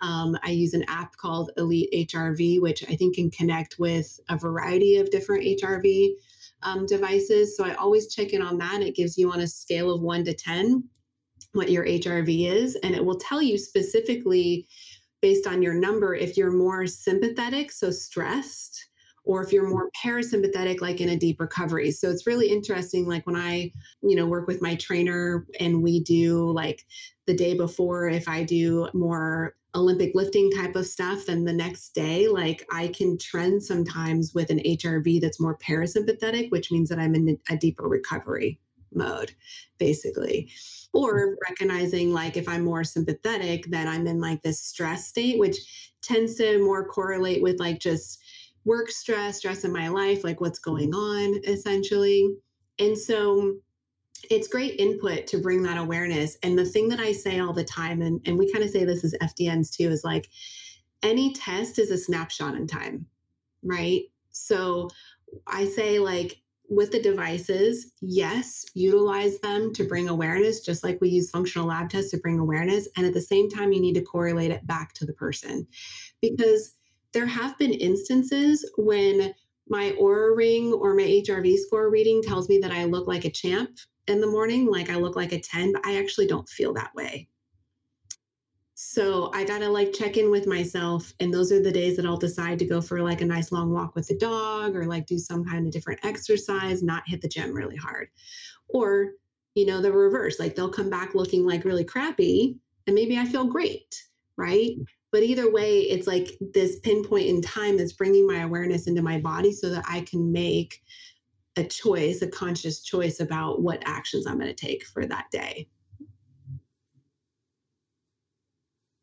Um, I use an app called Elite HRV, which I think can connect with a variety of different HRV um, devices. So I always check in on that. It gives you on a scale of one to 10 what your HRV is, and it will tell you specifically based on your number if you're more sympathetic, so stressed, or if you're more parasympathetic like in a deep recovery. So it's really interesting like when i you know work with my trainer and we do like the day before if i do more olympic lifting type of stuff then the next day like i can trend sometimes with an hrv that's more parasympathetic which means that i'm in a deeper recovery mode basically. Or mm-hmm. recognizing like if i'm more sympathetic then i'm in like this stress state which tends to more correlate with like just work stress, stress in my life, like what's mm-hmm. going on essentially. And so it's great input to bring that awareness. And the thing that I say all the time, and, and we kind of say this as FDNs too, is like any test is a snapshot in time, right? So I say, like, with the devices, yes, utilize them to mm-hmm. bring awareness, just like we use functional lab tests to bring awareness. And at the same time, you need to correlate it back to the person because there have been instances when my Oura ring or my HRV score reading tells me that I look like a champ in the morning, like I look like a 10, but I actually don't feel that way. So I got to like check in with myself. And those are the days that I'll decide to go for like a nice long walk with the dog or like do some kind of different exercise, not hit the gym really hard. Or, you know, the reverse, like they'll come back looking like really crappy and maybe I feel great. Right. But either way, it's like this pinpoint in time that's bringing my awareness into my body so that I can make a choice, a conscious choice about what actions I'm going to take for that day.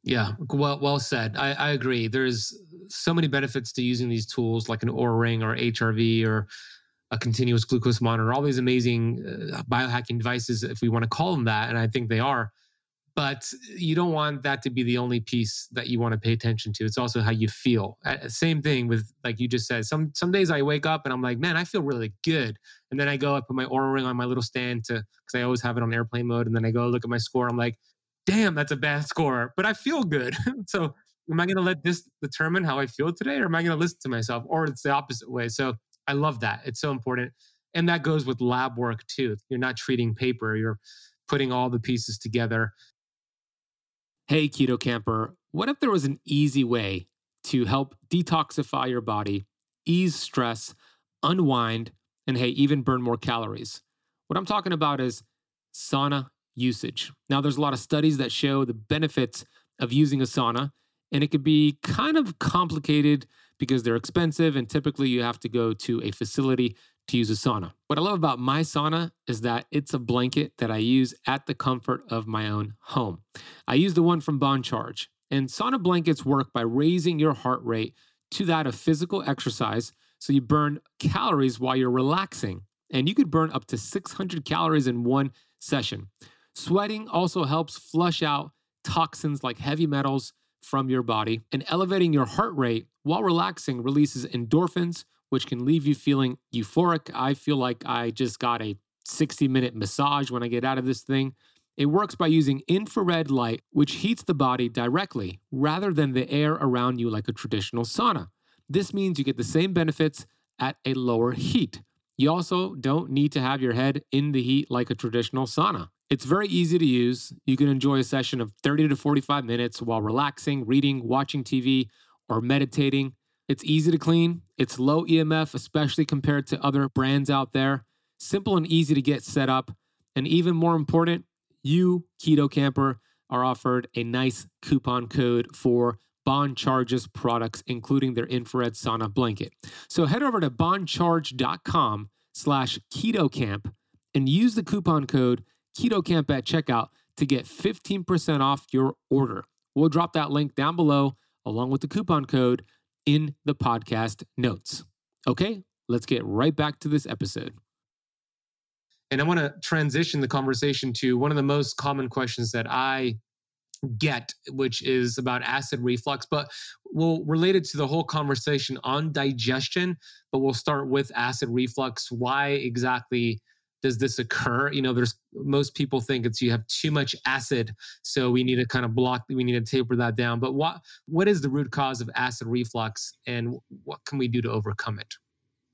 Yeah, well, well said. I, I agree. There's so many benefits to using these tools like an Oura ring or HRV or a continuous glucose monitor, all these amazing uh, biohacking devices, if we want to call them that. And I think they are but you don't want that to be the only piece that you want to pay attention to. It's also how you feel. Same thing with like you just said some some days i wake up and i'm like man i feel really good. And then i go i put my Oura ring on my little stand to because i always have it on airplane mode and then i go look at my score i'm like damn that's a bad score but i feel good. So am i going to let this determine how i feel today or am i going to listen to myself? Or it's the opposite way. So i love that. It's so important. And that goes with lab work too. You're not treating paper you're putting all the pieces together Hey, Keto Kamper, what if there was an easy way to help detoxify your body, ease stress, unwind, and hey, even burn more calories? What I'm talking about is sauna usage. Now, there's a lot of studies that show the benefits of using a sauna, and it could be kind of complicated because they're expensive, and typically you have to go to a facility to use a sauna. What I love about my sauna is that it's a blanket that I use at the comfort of my own home. I use the one from Bon Charge, and sauna blankets work by raising your heart rate to that of physical exercise so you burn calories while you're relaxing. And you could burn up to 600 calories in one session. Sweating also helps flush out toxins like heavy metals from your body, and elevating your heart rate while relaxing releases endorphins, which can leave you feeling euphoric. I feel like I just got a 60 minute massage when I get out of this thing. It works by using infrared light, which heats the body directly rather than the air around you like a traditional sauna. This means you get the same benefits at a lower heat. You also don't need to have your head in the heat like a traditional sauna. It's very easy to use. You can enjoy a session of 30 to 45 minutes while relaxing, reading, watching TV, or meditating. It's easy to clean. It's low EMF, especially compared to other brands out there. Simple and easy to get set up. And even more important, you, Keto Kamper, are offered a nice coupon code for Bon Charge's products, including their infrared sauna blanket. So head over to boncharge.com slash ketokamp and use the coupon code ketokamp at checkout to get 15% off your order. We'll drop that link down below along with the coupon code in the podcast notes. Okay, let's get right back to this episode. And I want to transition the conversation to one of the most common questions that I get, which is about acid reflux, but we'll relate it to the whole conversation on digestion. But we'll start with acid reflux. Why exactly does this occur? You know, there's most people think it's you have too much acid, so we need to kind of block, we need to taper that down. But what what is the root cause of acid reflux, and what can we do to overcome it?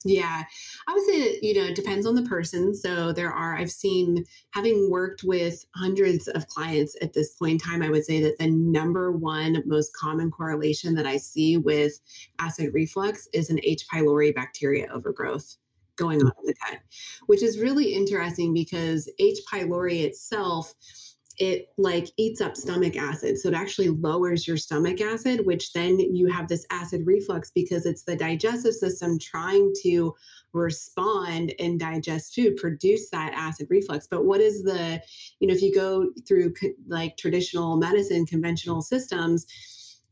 Yeah, I would say you know, it depends on the person. So there are, I've seen, having worked with hundreds of clients at this point in time, I would say that the number one most common correlation that I see with acid reflux is an H. pylori bacteria overgrowth going on in the gut, which is really interesting because H. pylori itself it like eats up stomach acid. So it actually lowers your stomach acid, which then you have this acid reflux because it's the digestive system trying to respond and digest food, produce that acid reflux. But what is the, you know, if you go through like traditional medicine, conventional systems,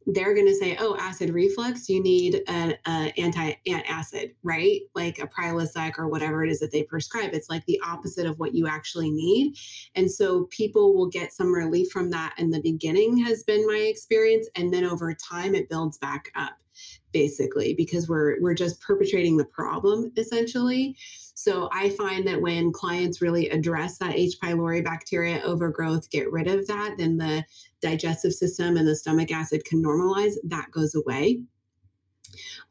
they're going to say, oh, acid reflux, you need an anti-acid, right? Like a Prilosec or whatever it is that they prescribe. It's like the opposite of what you actually need. And so people will get some relief from that in the beginning, has been my experience. And then over time, it builds back up basically because we're we're just perpetrating the problem essentially so i find that when clients really address that h pylori bacteria overgrowth get rid of that then the digestive system and the stomach acid can normalize that goes away.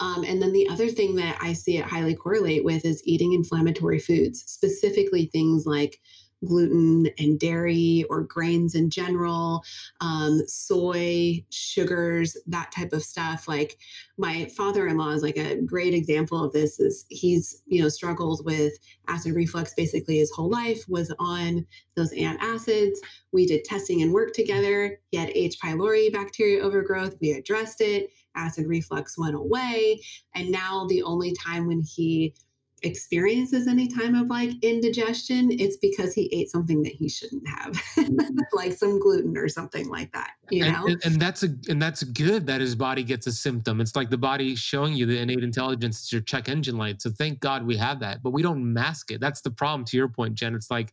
Um, and then the other thing that I see it highly correlate with is eating inflammatory foods, specifically things like gluten and dairy or grains in general, um, soy, sugars, that type of stuff. Like my father-in-law is like a great example of this. Is he's you know struggled with acid reflux basically his whole life. Was on those antacids. We did testing and work together. He had H. pylori bacteria overgrowth. We addressed it. Acid reflux went away, and now the only time when he experiences any time of like indigestion, it's because he ate something that he shouldn't have, mm-hmm. like some gluten or something like that. You know, and, and, that's a and that's good that his body gets a symptom. It's like the body showing you the innate intelligence. It's your check engine light. So thank God we have that, but we don't mask it. That's the problem. To your point, Jenn, it's like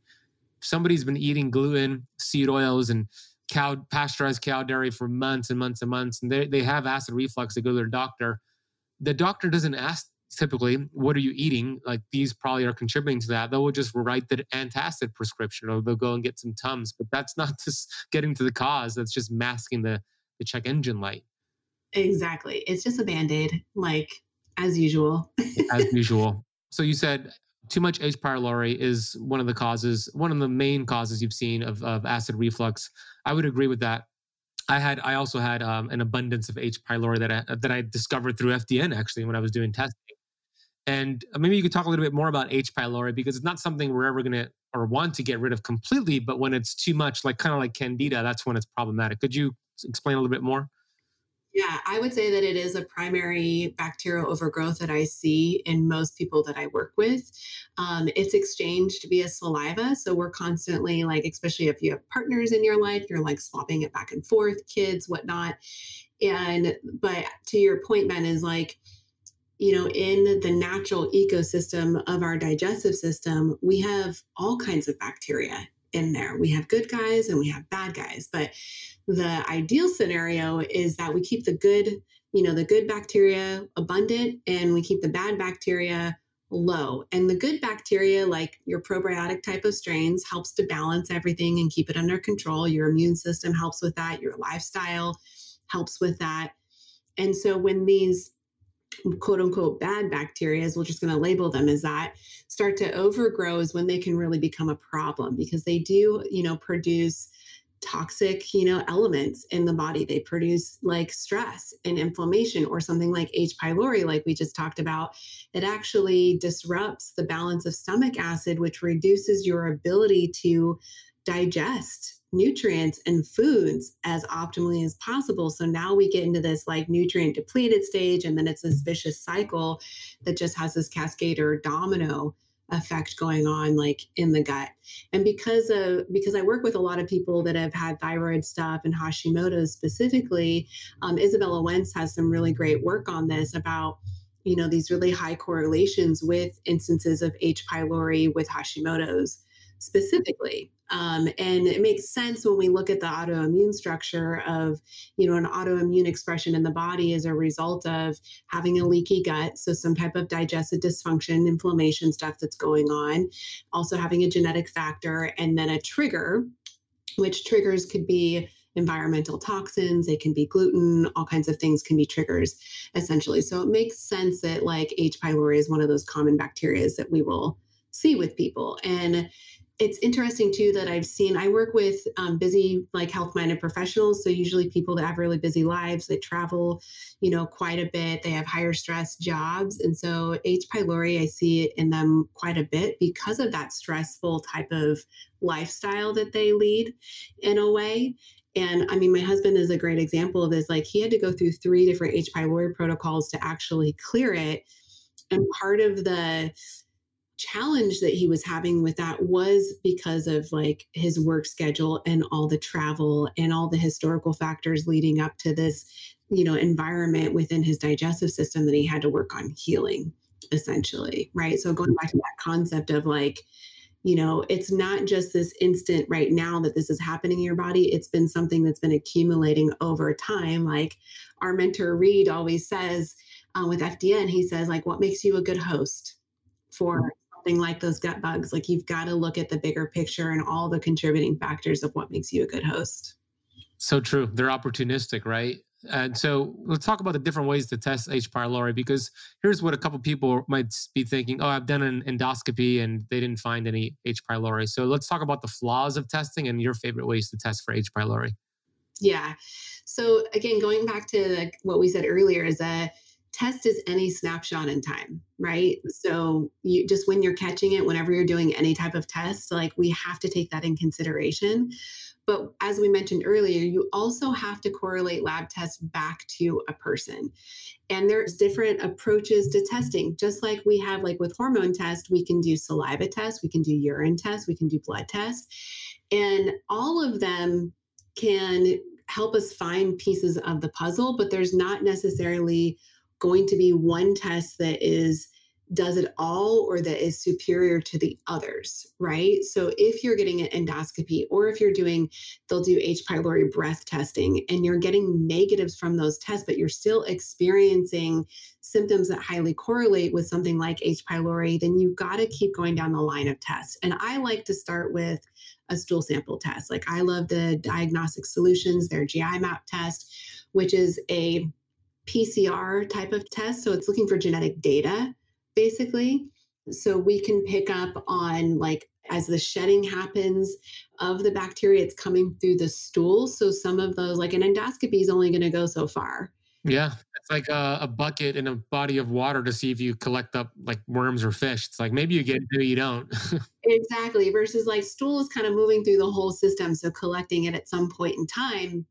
somebody's been eating gluten, seed oils, and cow pasteurized cow dairy for months and months and months, and they they have acid reflux. They go to their doctor. The doctor doesn't ask typically what are you eating like these probably are contributing to that they'll just write the antacid prescription or they'll go and get some tums but that's not just getting to the cause that's just masking the the check engine light exactly it's just a band-aid like as usual as usual so you said too much H. pylori is one of the causes, one of the main causes you've seen of, of acid reflux. I would agree with that. I had I also had um, an abundance of H. pylori that I, that I discovered through FDN actually when I was doing testing. And uh, maybe you could talk a little bit more about H. pylori because it's not something we're ever going to or want to get rid of completely, but when it's too much, like kind of like candida, that's when it's problematic. Could you explain a little bit more? Yeah, I would say that it is a primary bacterial overgrowth that I see in most people that I work with. Um, it's exchanged via saliva. So we're constantly like, especially if you have partners in your life, you're like swapping it back and forth, kids, whatnot. And, but to your point, Ben, is like, you know, in the natural ecosystem of our digestive system, we have all kinds of bacteria in there. We have good guys and we have bad guys. But the ideal scenario is that we keep the good, you know, the good bacteria abundant and we keep the bad bacteria low. And the good bacteria, like your probiotic type of strains, helps to balance everything and keep it under control. Your immune system helps with that. Your lifestyle helps with that. And so when these quote unquote bad bacteria, as we're just going to label them as that, start to overgrow is when they can really become a problem because they do, you know, produce toxic, you know, elements in the body. They produce like stress and inflammation or something like H. pylori, like we just talked about. It actually disrupts the balance of stomach acid, which reduces your ability to digest nutrients and foods as optimally as possible. So now we get into this like nutrient depleted stage, and then it's this vicious cycle that just has this cascade or domino effect going on like in the gut and because of because i work with a lot of people that have had thyroid stuff and hashimoto's specifically um, Izabella Wentz has some really great work on this about you know these really high correlations with instances of h pylori with hashimoto's specifically um, and it makes sense when we look at the autoimmune structure of, you know, an autoimmune expression in the body as a result of having a leaky gut. So some type of digestive dysfunction, inflammation stuff that's going on, also having a genetic factor, and then a trigger, which triggers could be environmental toxins, they can be gluten, all kinds of things can be triggers essentially. So it makes sense that like H. pylori is one of those common bacteria that we will see with people. And it's interesting too that I've seen, I work with um, busy, like health minded professionals. So, usually people that have really busy lives, they travel, you know, quite a bit, they have higher stress jobs. And so, H. pylori, I see it in them quite a bit because of that stressful type of lifestyle that they lead in a way. And I mean, my husband is a great example of this. Like, he had to go through three different H. pylori protocols to actually clear it. And part of the challenge that he was having with that was because of like his work schedule and all the travel and all the historical factors leading up to this you know environment within his digestive system that he had to work on healing essentially right? So going back to that concept of like you know it's not just this instant right now that this is happening in your body. It's been something that's been accumulating over time. Like our mentor reed always says uh, with fdn he says like what makes you a good host for something like those gut bugs, like you've got to look at the bigger picture and all the contributing factors of what makes you a good host. So true. They're opportunistic, right? And so let's talk about the different ways to test H. pylori because here's what a couple people might be thinking: Oh, I've done an endoscopy and they didn't find any H. pylori. So let's talk about the flaws of testing and your favorite ways to test for H. pylori. Yeah. So again, going back to like what we said earlier, is that test is any snapshot in time, right? So you just when you're catching it, whenever you're doing any type of test, like we have to take that in consideration. But as we mentioned earlier, you also have to correlate lab tests back to a person. And there's different approaches to testing. Just like we have like with hormone tests, we can do saliva tests, we can do urine tests, we can do blood tests. And all of them can help us find pieces of the puzzle, but there's not necessarily going to be one test that is does it all or that is superior to the others, right? So if you're getting an endoscopy or if you're doing, they'll do H. pylori breath testing and you're getting negatives from those tests, but you're still experiencing symptoms that highly correlate with something like H. pylori, then you've got to keep going down the line of tests. And I like to start with a stool sample test. Like I love the diagnostic solutions, their GI map test, which is a PCR type of test. So it's looking for genetic data, basically. So we can pick up on like as the shedding happens of the bacteria, it's coming through the stool. So some of those, like an endoscopy, is only going to go so far. Yeah, it's like a, a, bucket in a body of water to see if you collect up like worms or fish. It's like maybe you get, maybe you don't. exactly. Versus like stool is kind of moving through the whole system, so collecting it at some point in time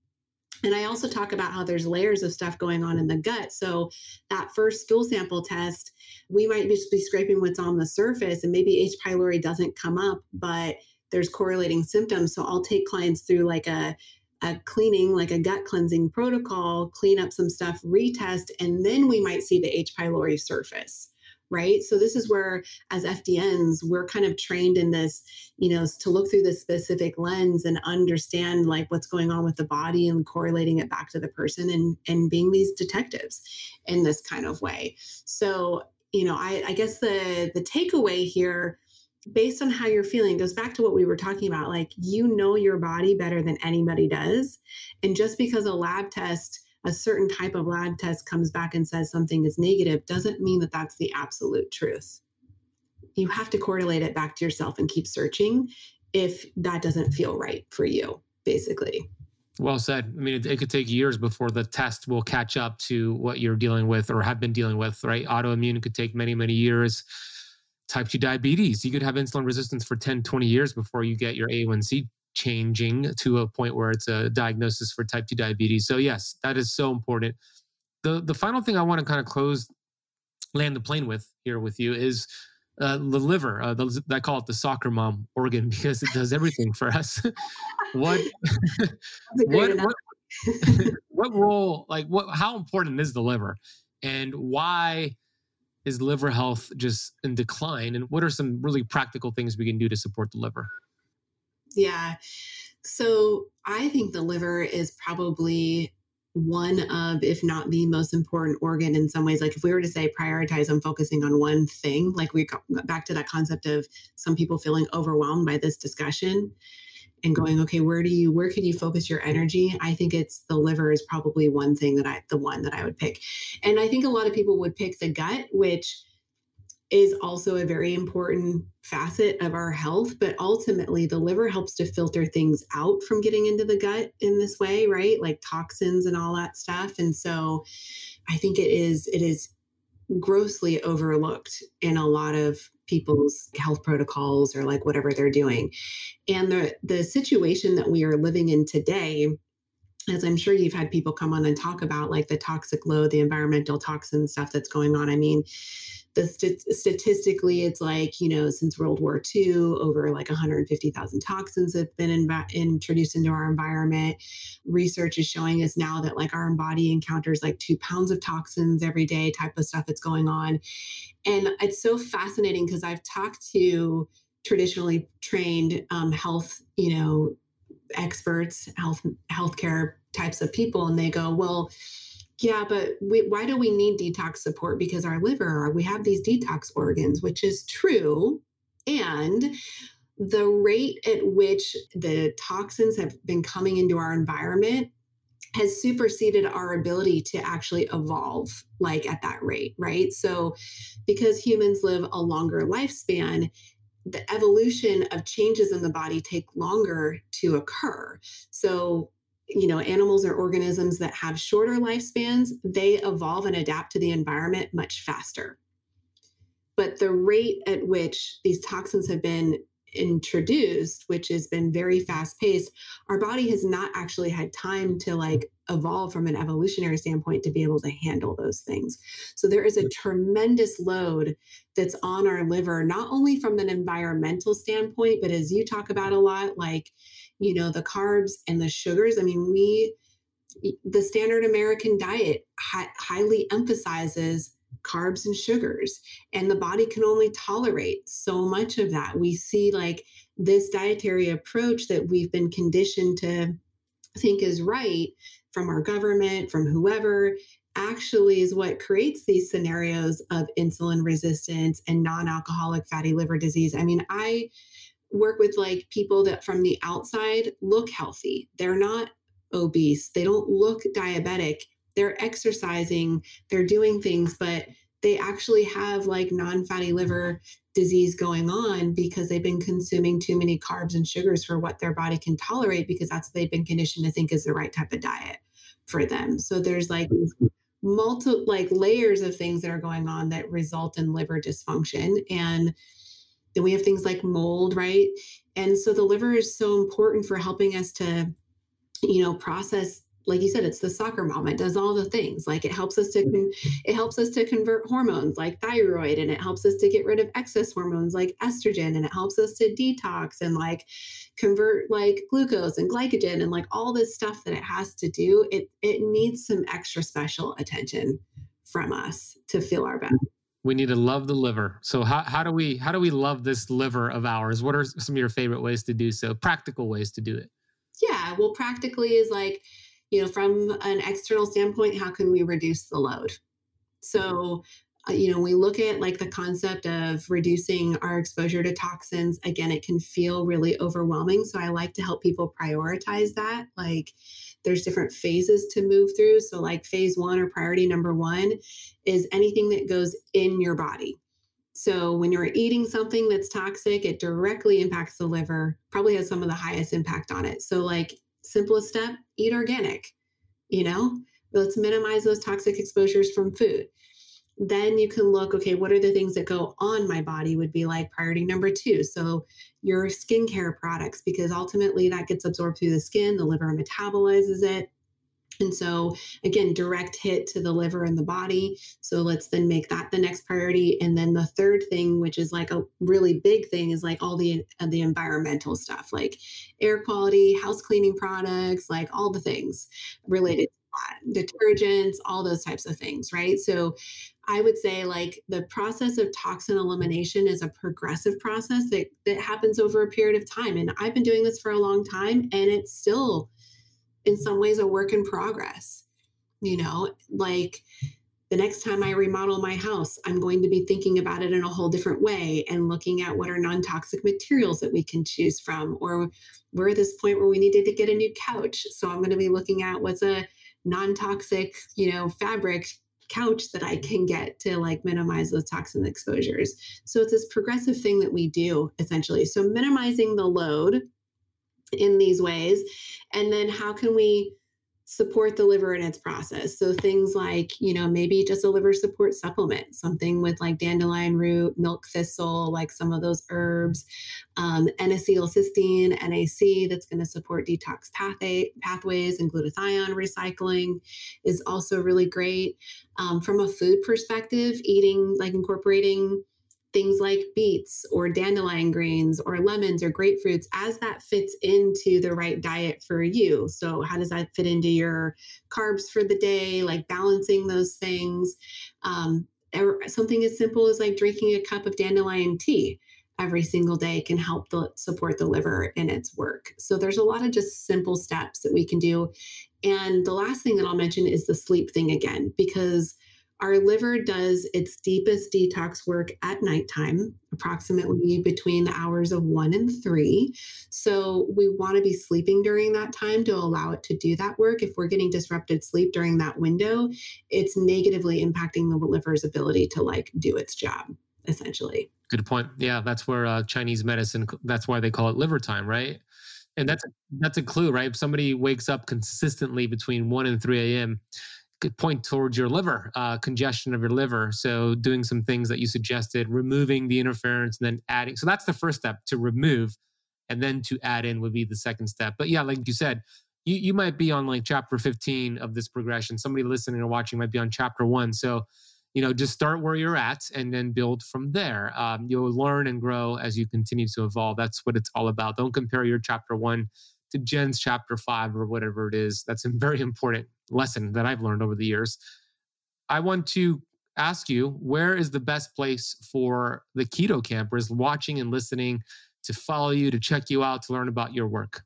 and I also talk about how there's layers of stuff going on in the gut. So that first stool sample test, we might just be scraping what's on the surface and maybe H. pylori doesn't come up, but there's correlating symptoms. So I'll take clients through like a a cleaning, like a gut cleansing protocol, clean up some stuff, retest, and then we might see the H. pylori surface right? So this is where, as FDNs, we're kind of trained in this, you know, to look through this specific lens and understand like what's going on with the body and correlating it back to the person and and being these detectives in this kind of way. So you know, I, I guess the the takeaway here based on how you're feeling goes back to what we were talking about like you know your body better than anybody does and just because a lab test a certain type of lab test comes back and says something is negative doesn't mean that that's the absolute truth. You have to correlate it back to yourself and keep searching if that doesn't feel right for you, basically. Well said. I mean, it, it, could take years before the test will catch up to what you're dealing with or have been dealing with, right? Autoimmune could take many, many years. Type 2 diabetes, you could have insulin resistance for 10, 20 years before you get your A1C changing to a point where it's a diagnosis for type 2 diabetes. So yes, that is so important. The the final thing I want to kind of close land the plane with here with you is uh, the liver. Uh, the, I call it the soccer mom organ because it does everything for us. what, what, what, what role, like what, how important is the liver and why is liver health just in decline? And what are some really practical things we can do to support the liver? Yeah. So I think the liver is probably one of, if not the most important organ in some ways. Like if we were to say prioritize, I'm focusing on one thing, like we got back to that concept of some people feeling overwhelmed by this discussion. and mm-hmm. going okay where do you where can you focus your energy i think it's the liver is probably one thing that i the one that i would pick and i think a lot of people would pick the gut which is also a very important facet of our health but ultimately the liver helps to filter things out from getting into the gut in this way right like toxins and all that stuff and so i think it is it is grossly overlooked in a lot of people's health protocols or like whatever they're doing. And the the situation that we are living in today as I'm sure you've had people come on and talk about like the toxic load, the environmental toxin stuff that's going on. I mean, the st- statistically, it's like, you know, since World War II, over like 150,000 toxins have been in, introduced into our environment. Research is showing us now that like our body encounters like two pounds of toxins every day, type of stuff that's going on. And it's so fascinating because I've talked to traditionally trained um, health, you know, experts, health healthcare types of people, and they go, well, yeah, but we, why do we need detox support? Because our liver, we have these detox organs, which is true. And the rate at which the toxins have been coming into our environment has superseded our ability to actually evolve like at that rate, right? So, because humans live a longer lifespan, the evolution of changes in the body take longer to occur. So, you know, animals or organisms that have shorter lifespans, they evolve and adapt to the environment much faster. But the rate at which these toxins have been introduced, which has been very fast paced, our body has not actually had time to like evolve from an evolutionary standpoint to be able to handle those things. So there is a mm-hmm. tremendous load that's on our liver, not only from an environmental standpoint, but as you talk about a lot, like you know, the carbs and the sugars. I mean, we, the standard American diet hi- highly emphasizes carbs and sugars, and the body can only tolerate so much of that. We see like this dietary approach that we've been conditioned to think is right from our government, from whoever, actually is what creates these scenarios of insulin resistance and non alcoholic fatty liver disease. I mean, I work with like people that from the outside look healthy. They're not obese. They don't look diabetic. They're exercising, they're doing things, but they actually have like non fatty liver disease going on because they've been consuming too many carbs and sugars for what their body can tolerate because that's what they've been conditioned to think is the right type of diet for them. So there's like mm-hmm. multiple like layers of things that are going on that result in liver dysfunction and then we have things like mold, right? And so the liver is so important for helping us to, you know, process like you said it's the soccer mom. It does all the things. Like it helps us to mm-hmm. con- it helps us to convert hormones like thyroid and it helps us to get rid of excess hormones like estrogen and it helps us to detox and like convert like glucose and glycogen and like all this stuff that it has to do. It it needs some extra special attention from us to feel our best we need to love the liver. So how, how do we how do we love this liver of ours? What are some of your favorite ways to do so? Practical ways to do it. Yeah, well, practically is like, you know, from an external standpoint, how can we reduce the load? So uh, you know, we look at like the concept of reducing our exposure to toxins. Again, it can feel really overwhelming. So I like to help people prioritize that. Like, there's different phases to move through. So, like, phase one or priority number one is anything that goes in your body. So, when you're eating something that's toxic, it directly impacts the liver, probably has some of the highest impact on it. So, like, simplest step eat organic, you know, let's minimize those toxic exposures from food then you can look okay what are the things that go on my body would be like priority number two. So your skincare products because ultimately that gets absorbed through the skin the liver metabolizes it. And so again direct hit to the liver and the body. So let's then make that the next priority. And then the third thing which is like a really big thing is like all the uh, the environmental stuff like air quality house cleaning products like all the things related to detergents, all those types of things, right? So I would say like the process of toxin elimination is a progressive process that, that happens over a period of time. And I've been doing this for a long time and it's still in some ways a work in progress. You know, like the next time I remodel my house, I'm going to be thinking about it in a whole different way and looking at what are non toxic materials that we can choose from. Or we're at this point where we needed to get a new couch. So I'm going to be looking at what's a non toxic, you know, fabric couch that I can get to like minimize those toxin exposures. So it's this progressive thing that we do essentially. So minimizing the load in these ways. And then how can we support the liver in its process. So things like, you know, maybe just a liver support supplement, something with like dandelion root, milk thistle, like some of those herbs, um, N-acetylcysteine, NAC, that's going to support detox pathway, pathways and glutathione recycling is also really great. Um, from a food perspective, eating like incorporating things like beets or dandelion greens or lemons or grapefruits as that fits into the right diet for you. So, how does that fit into your carbs for the day? Like balancing those things. Um, or something as simple as like drinking a cup of dandelion tea every single day can help the, support the liver in its work. So, there's a lot of just simple steps that we can do. And the last thing that I'll mention is the sleep thing again, because our liver does its deepest detox work at nighttime, approximately between the hours of one and three. So we want to be sleeping during that time to allow it to do that work. If we're getting disrupted sleep during that window, it's negatively impacting the liver's ability to like do its job, essentially. Good point. Yeah, that's where uh, Chinese medicine. That's why they call it liver time, right? And that's that's a clue, right? If somebody wakes up consistently between one and three a.m point towards your liver, uh, congestion of your liver. So doing some things that you suggested, removing the interference and then adding. So that's the first step to remove, and then to add in would be the second step. But yeah, like you said, you you might be on like chapter 15 of this progression. Somebody listening or watching might be on chapter one. So you know just start where you're at and then build from there um, you'll learn and grow as you continue to evolve that's what it's all about don't compare your chapter one to Jenn's chapter five or whatever it is that's a very important lesson that I've learned over the years. I want to ask you where is the best place for the Keto Kampers watching and listening to follow you, to check you out, to learn about your work?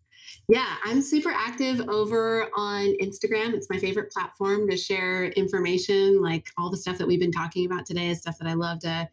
Yeah, I'm super active over on Instagram. It's my favorite platform to share information, like all the stuff that we've been talking about today is stuff that I love to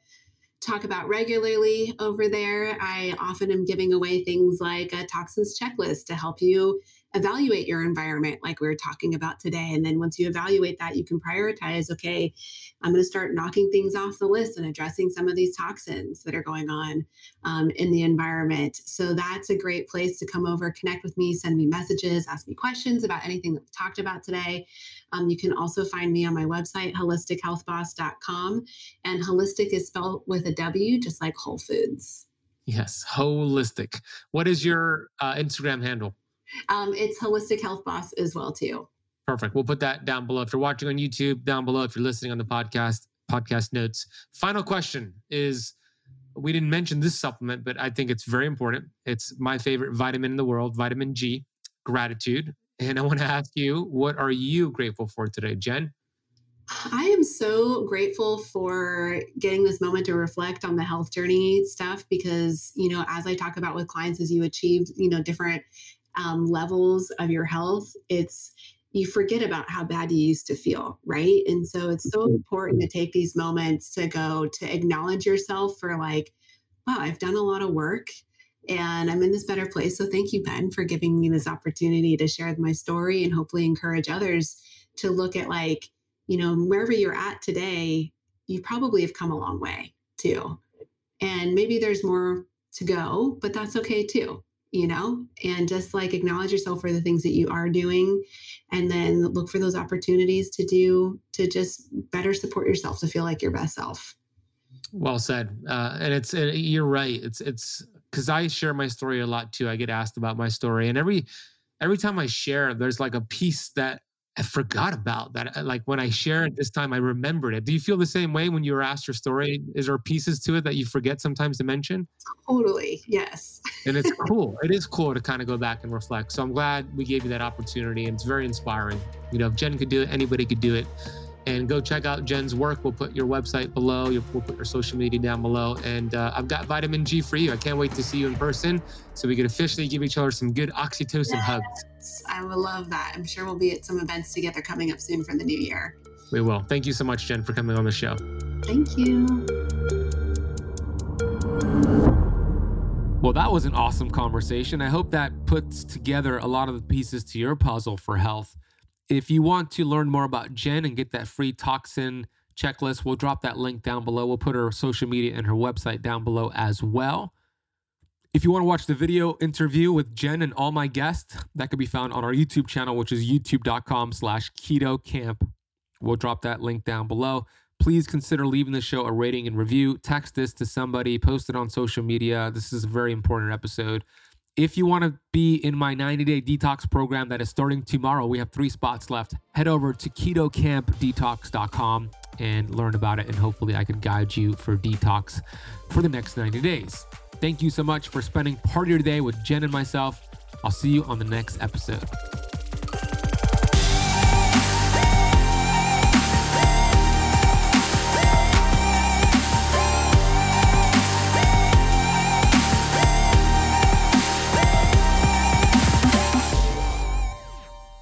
talk about regularly over there. I often am giving away things like a toxins checklist to help you evaluate your environment like we were talking about today. And then once you evaluate that you can prioritize okay i'm going to start knocking things off the list and addressing some of these toxins that are going on um, in the environment. So that's a great place to come over connect with me send me messages ask me questions about anything that we talked about today. Um, you can also find me on my website wholistichealthboss.com and holistic is spelled with a w just like whole foods. Yes holistic. What is your uh, instagram handle um, it's Wholistic Health Boss as well too. Perfect. We'll put that down below. If you're watching on YouTube, down below. If you're listening on the podcast, podcast notes. Final question is we didn't mention this supplement, but I think it's very important. It's my favorite vitamin in the world, vitamin G, gratitude. And I want to ask you, what are you grateful for today, Jenn? I am so grateful for getting this moment to reflect on the health journey stuff because, you know, as I talk about with clients, as you achieved, you know, different um, levels of your health, it's you forget about how bad you used to feel, right? And so it's so important to take these moments to go to acknowledge yourself for like, wow, I've done a lot of work and I'm in this better place. So thank you, Ben, for giving me this opportunity to share my story and hopefully encourage others to look at like, you know, wherever you're at today, you probably have come a long way too. And maybe there's more to go, but that's okay too you know, and just like acknowledge yourself for the things that you are doing and then look for those opportunities to do to just better support yourself to feel like your best self. Well said. Uh, and it's, uh, you're right. It's, it's, because I share my story a lot too. I get asked about my story, and every every time I share, there's like a piece that I forgot about that. Uh, like when I share it this time, I remembered it. Do you feel the same way when you were asked your story? Is there pieces to it that you forget sometimes to mention? Totally, yes. and it's cool. It is cool to kind of go back and reflect. So I'm glad we gave you that opportunity, and it's very inspiring. You know, if Jenn could do it, anybody could do it and go check out Jenn's work. We'll put your website below. We'll put your social media down below. And uh, I've got vitamin G for you. I can't wait to see you in person so we can officially give each other some good oxytocin yes, hugs. I would love that. I'm sure we'll be at some events together coming up soon for the new year. We will. Thank you so much, Jen, for coming on the show. Thank you. Well, that was an awesome conversation. I hope that puts together a lot of the pieces to your puzzle for health. If you want to learn more about Jenn and get that free toxin checklist, we'll drop that link down below. We'll put her social media and her website down below as well. If you want to watch the video interview with Jenn and all my guests, that could be found on our YouTube channel, which is youtube.com slash ketokamp. We'll drop that link down below. Please consider leaving the show a rating and review. Text this to somebody, post it on social media. This is a very important episode. If you want to be in my 90 day detox program that is starting tomorrow, we have three spots left. Head over to ketokampdetox.com and learn about it. And hopefully, I can guide you for detox for the next 90 days. Thank you so much for spending part of your day with Jenn and myself. I'll see you on the next episode.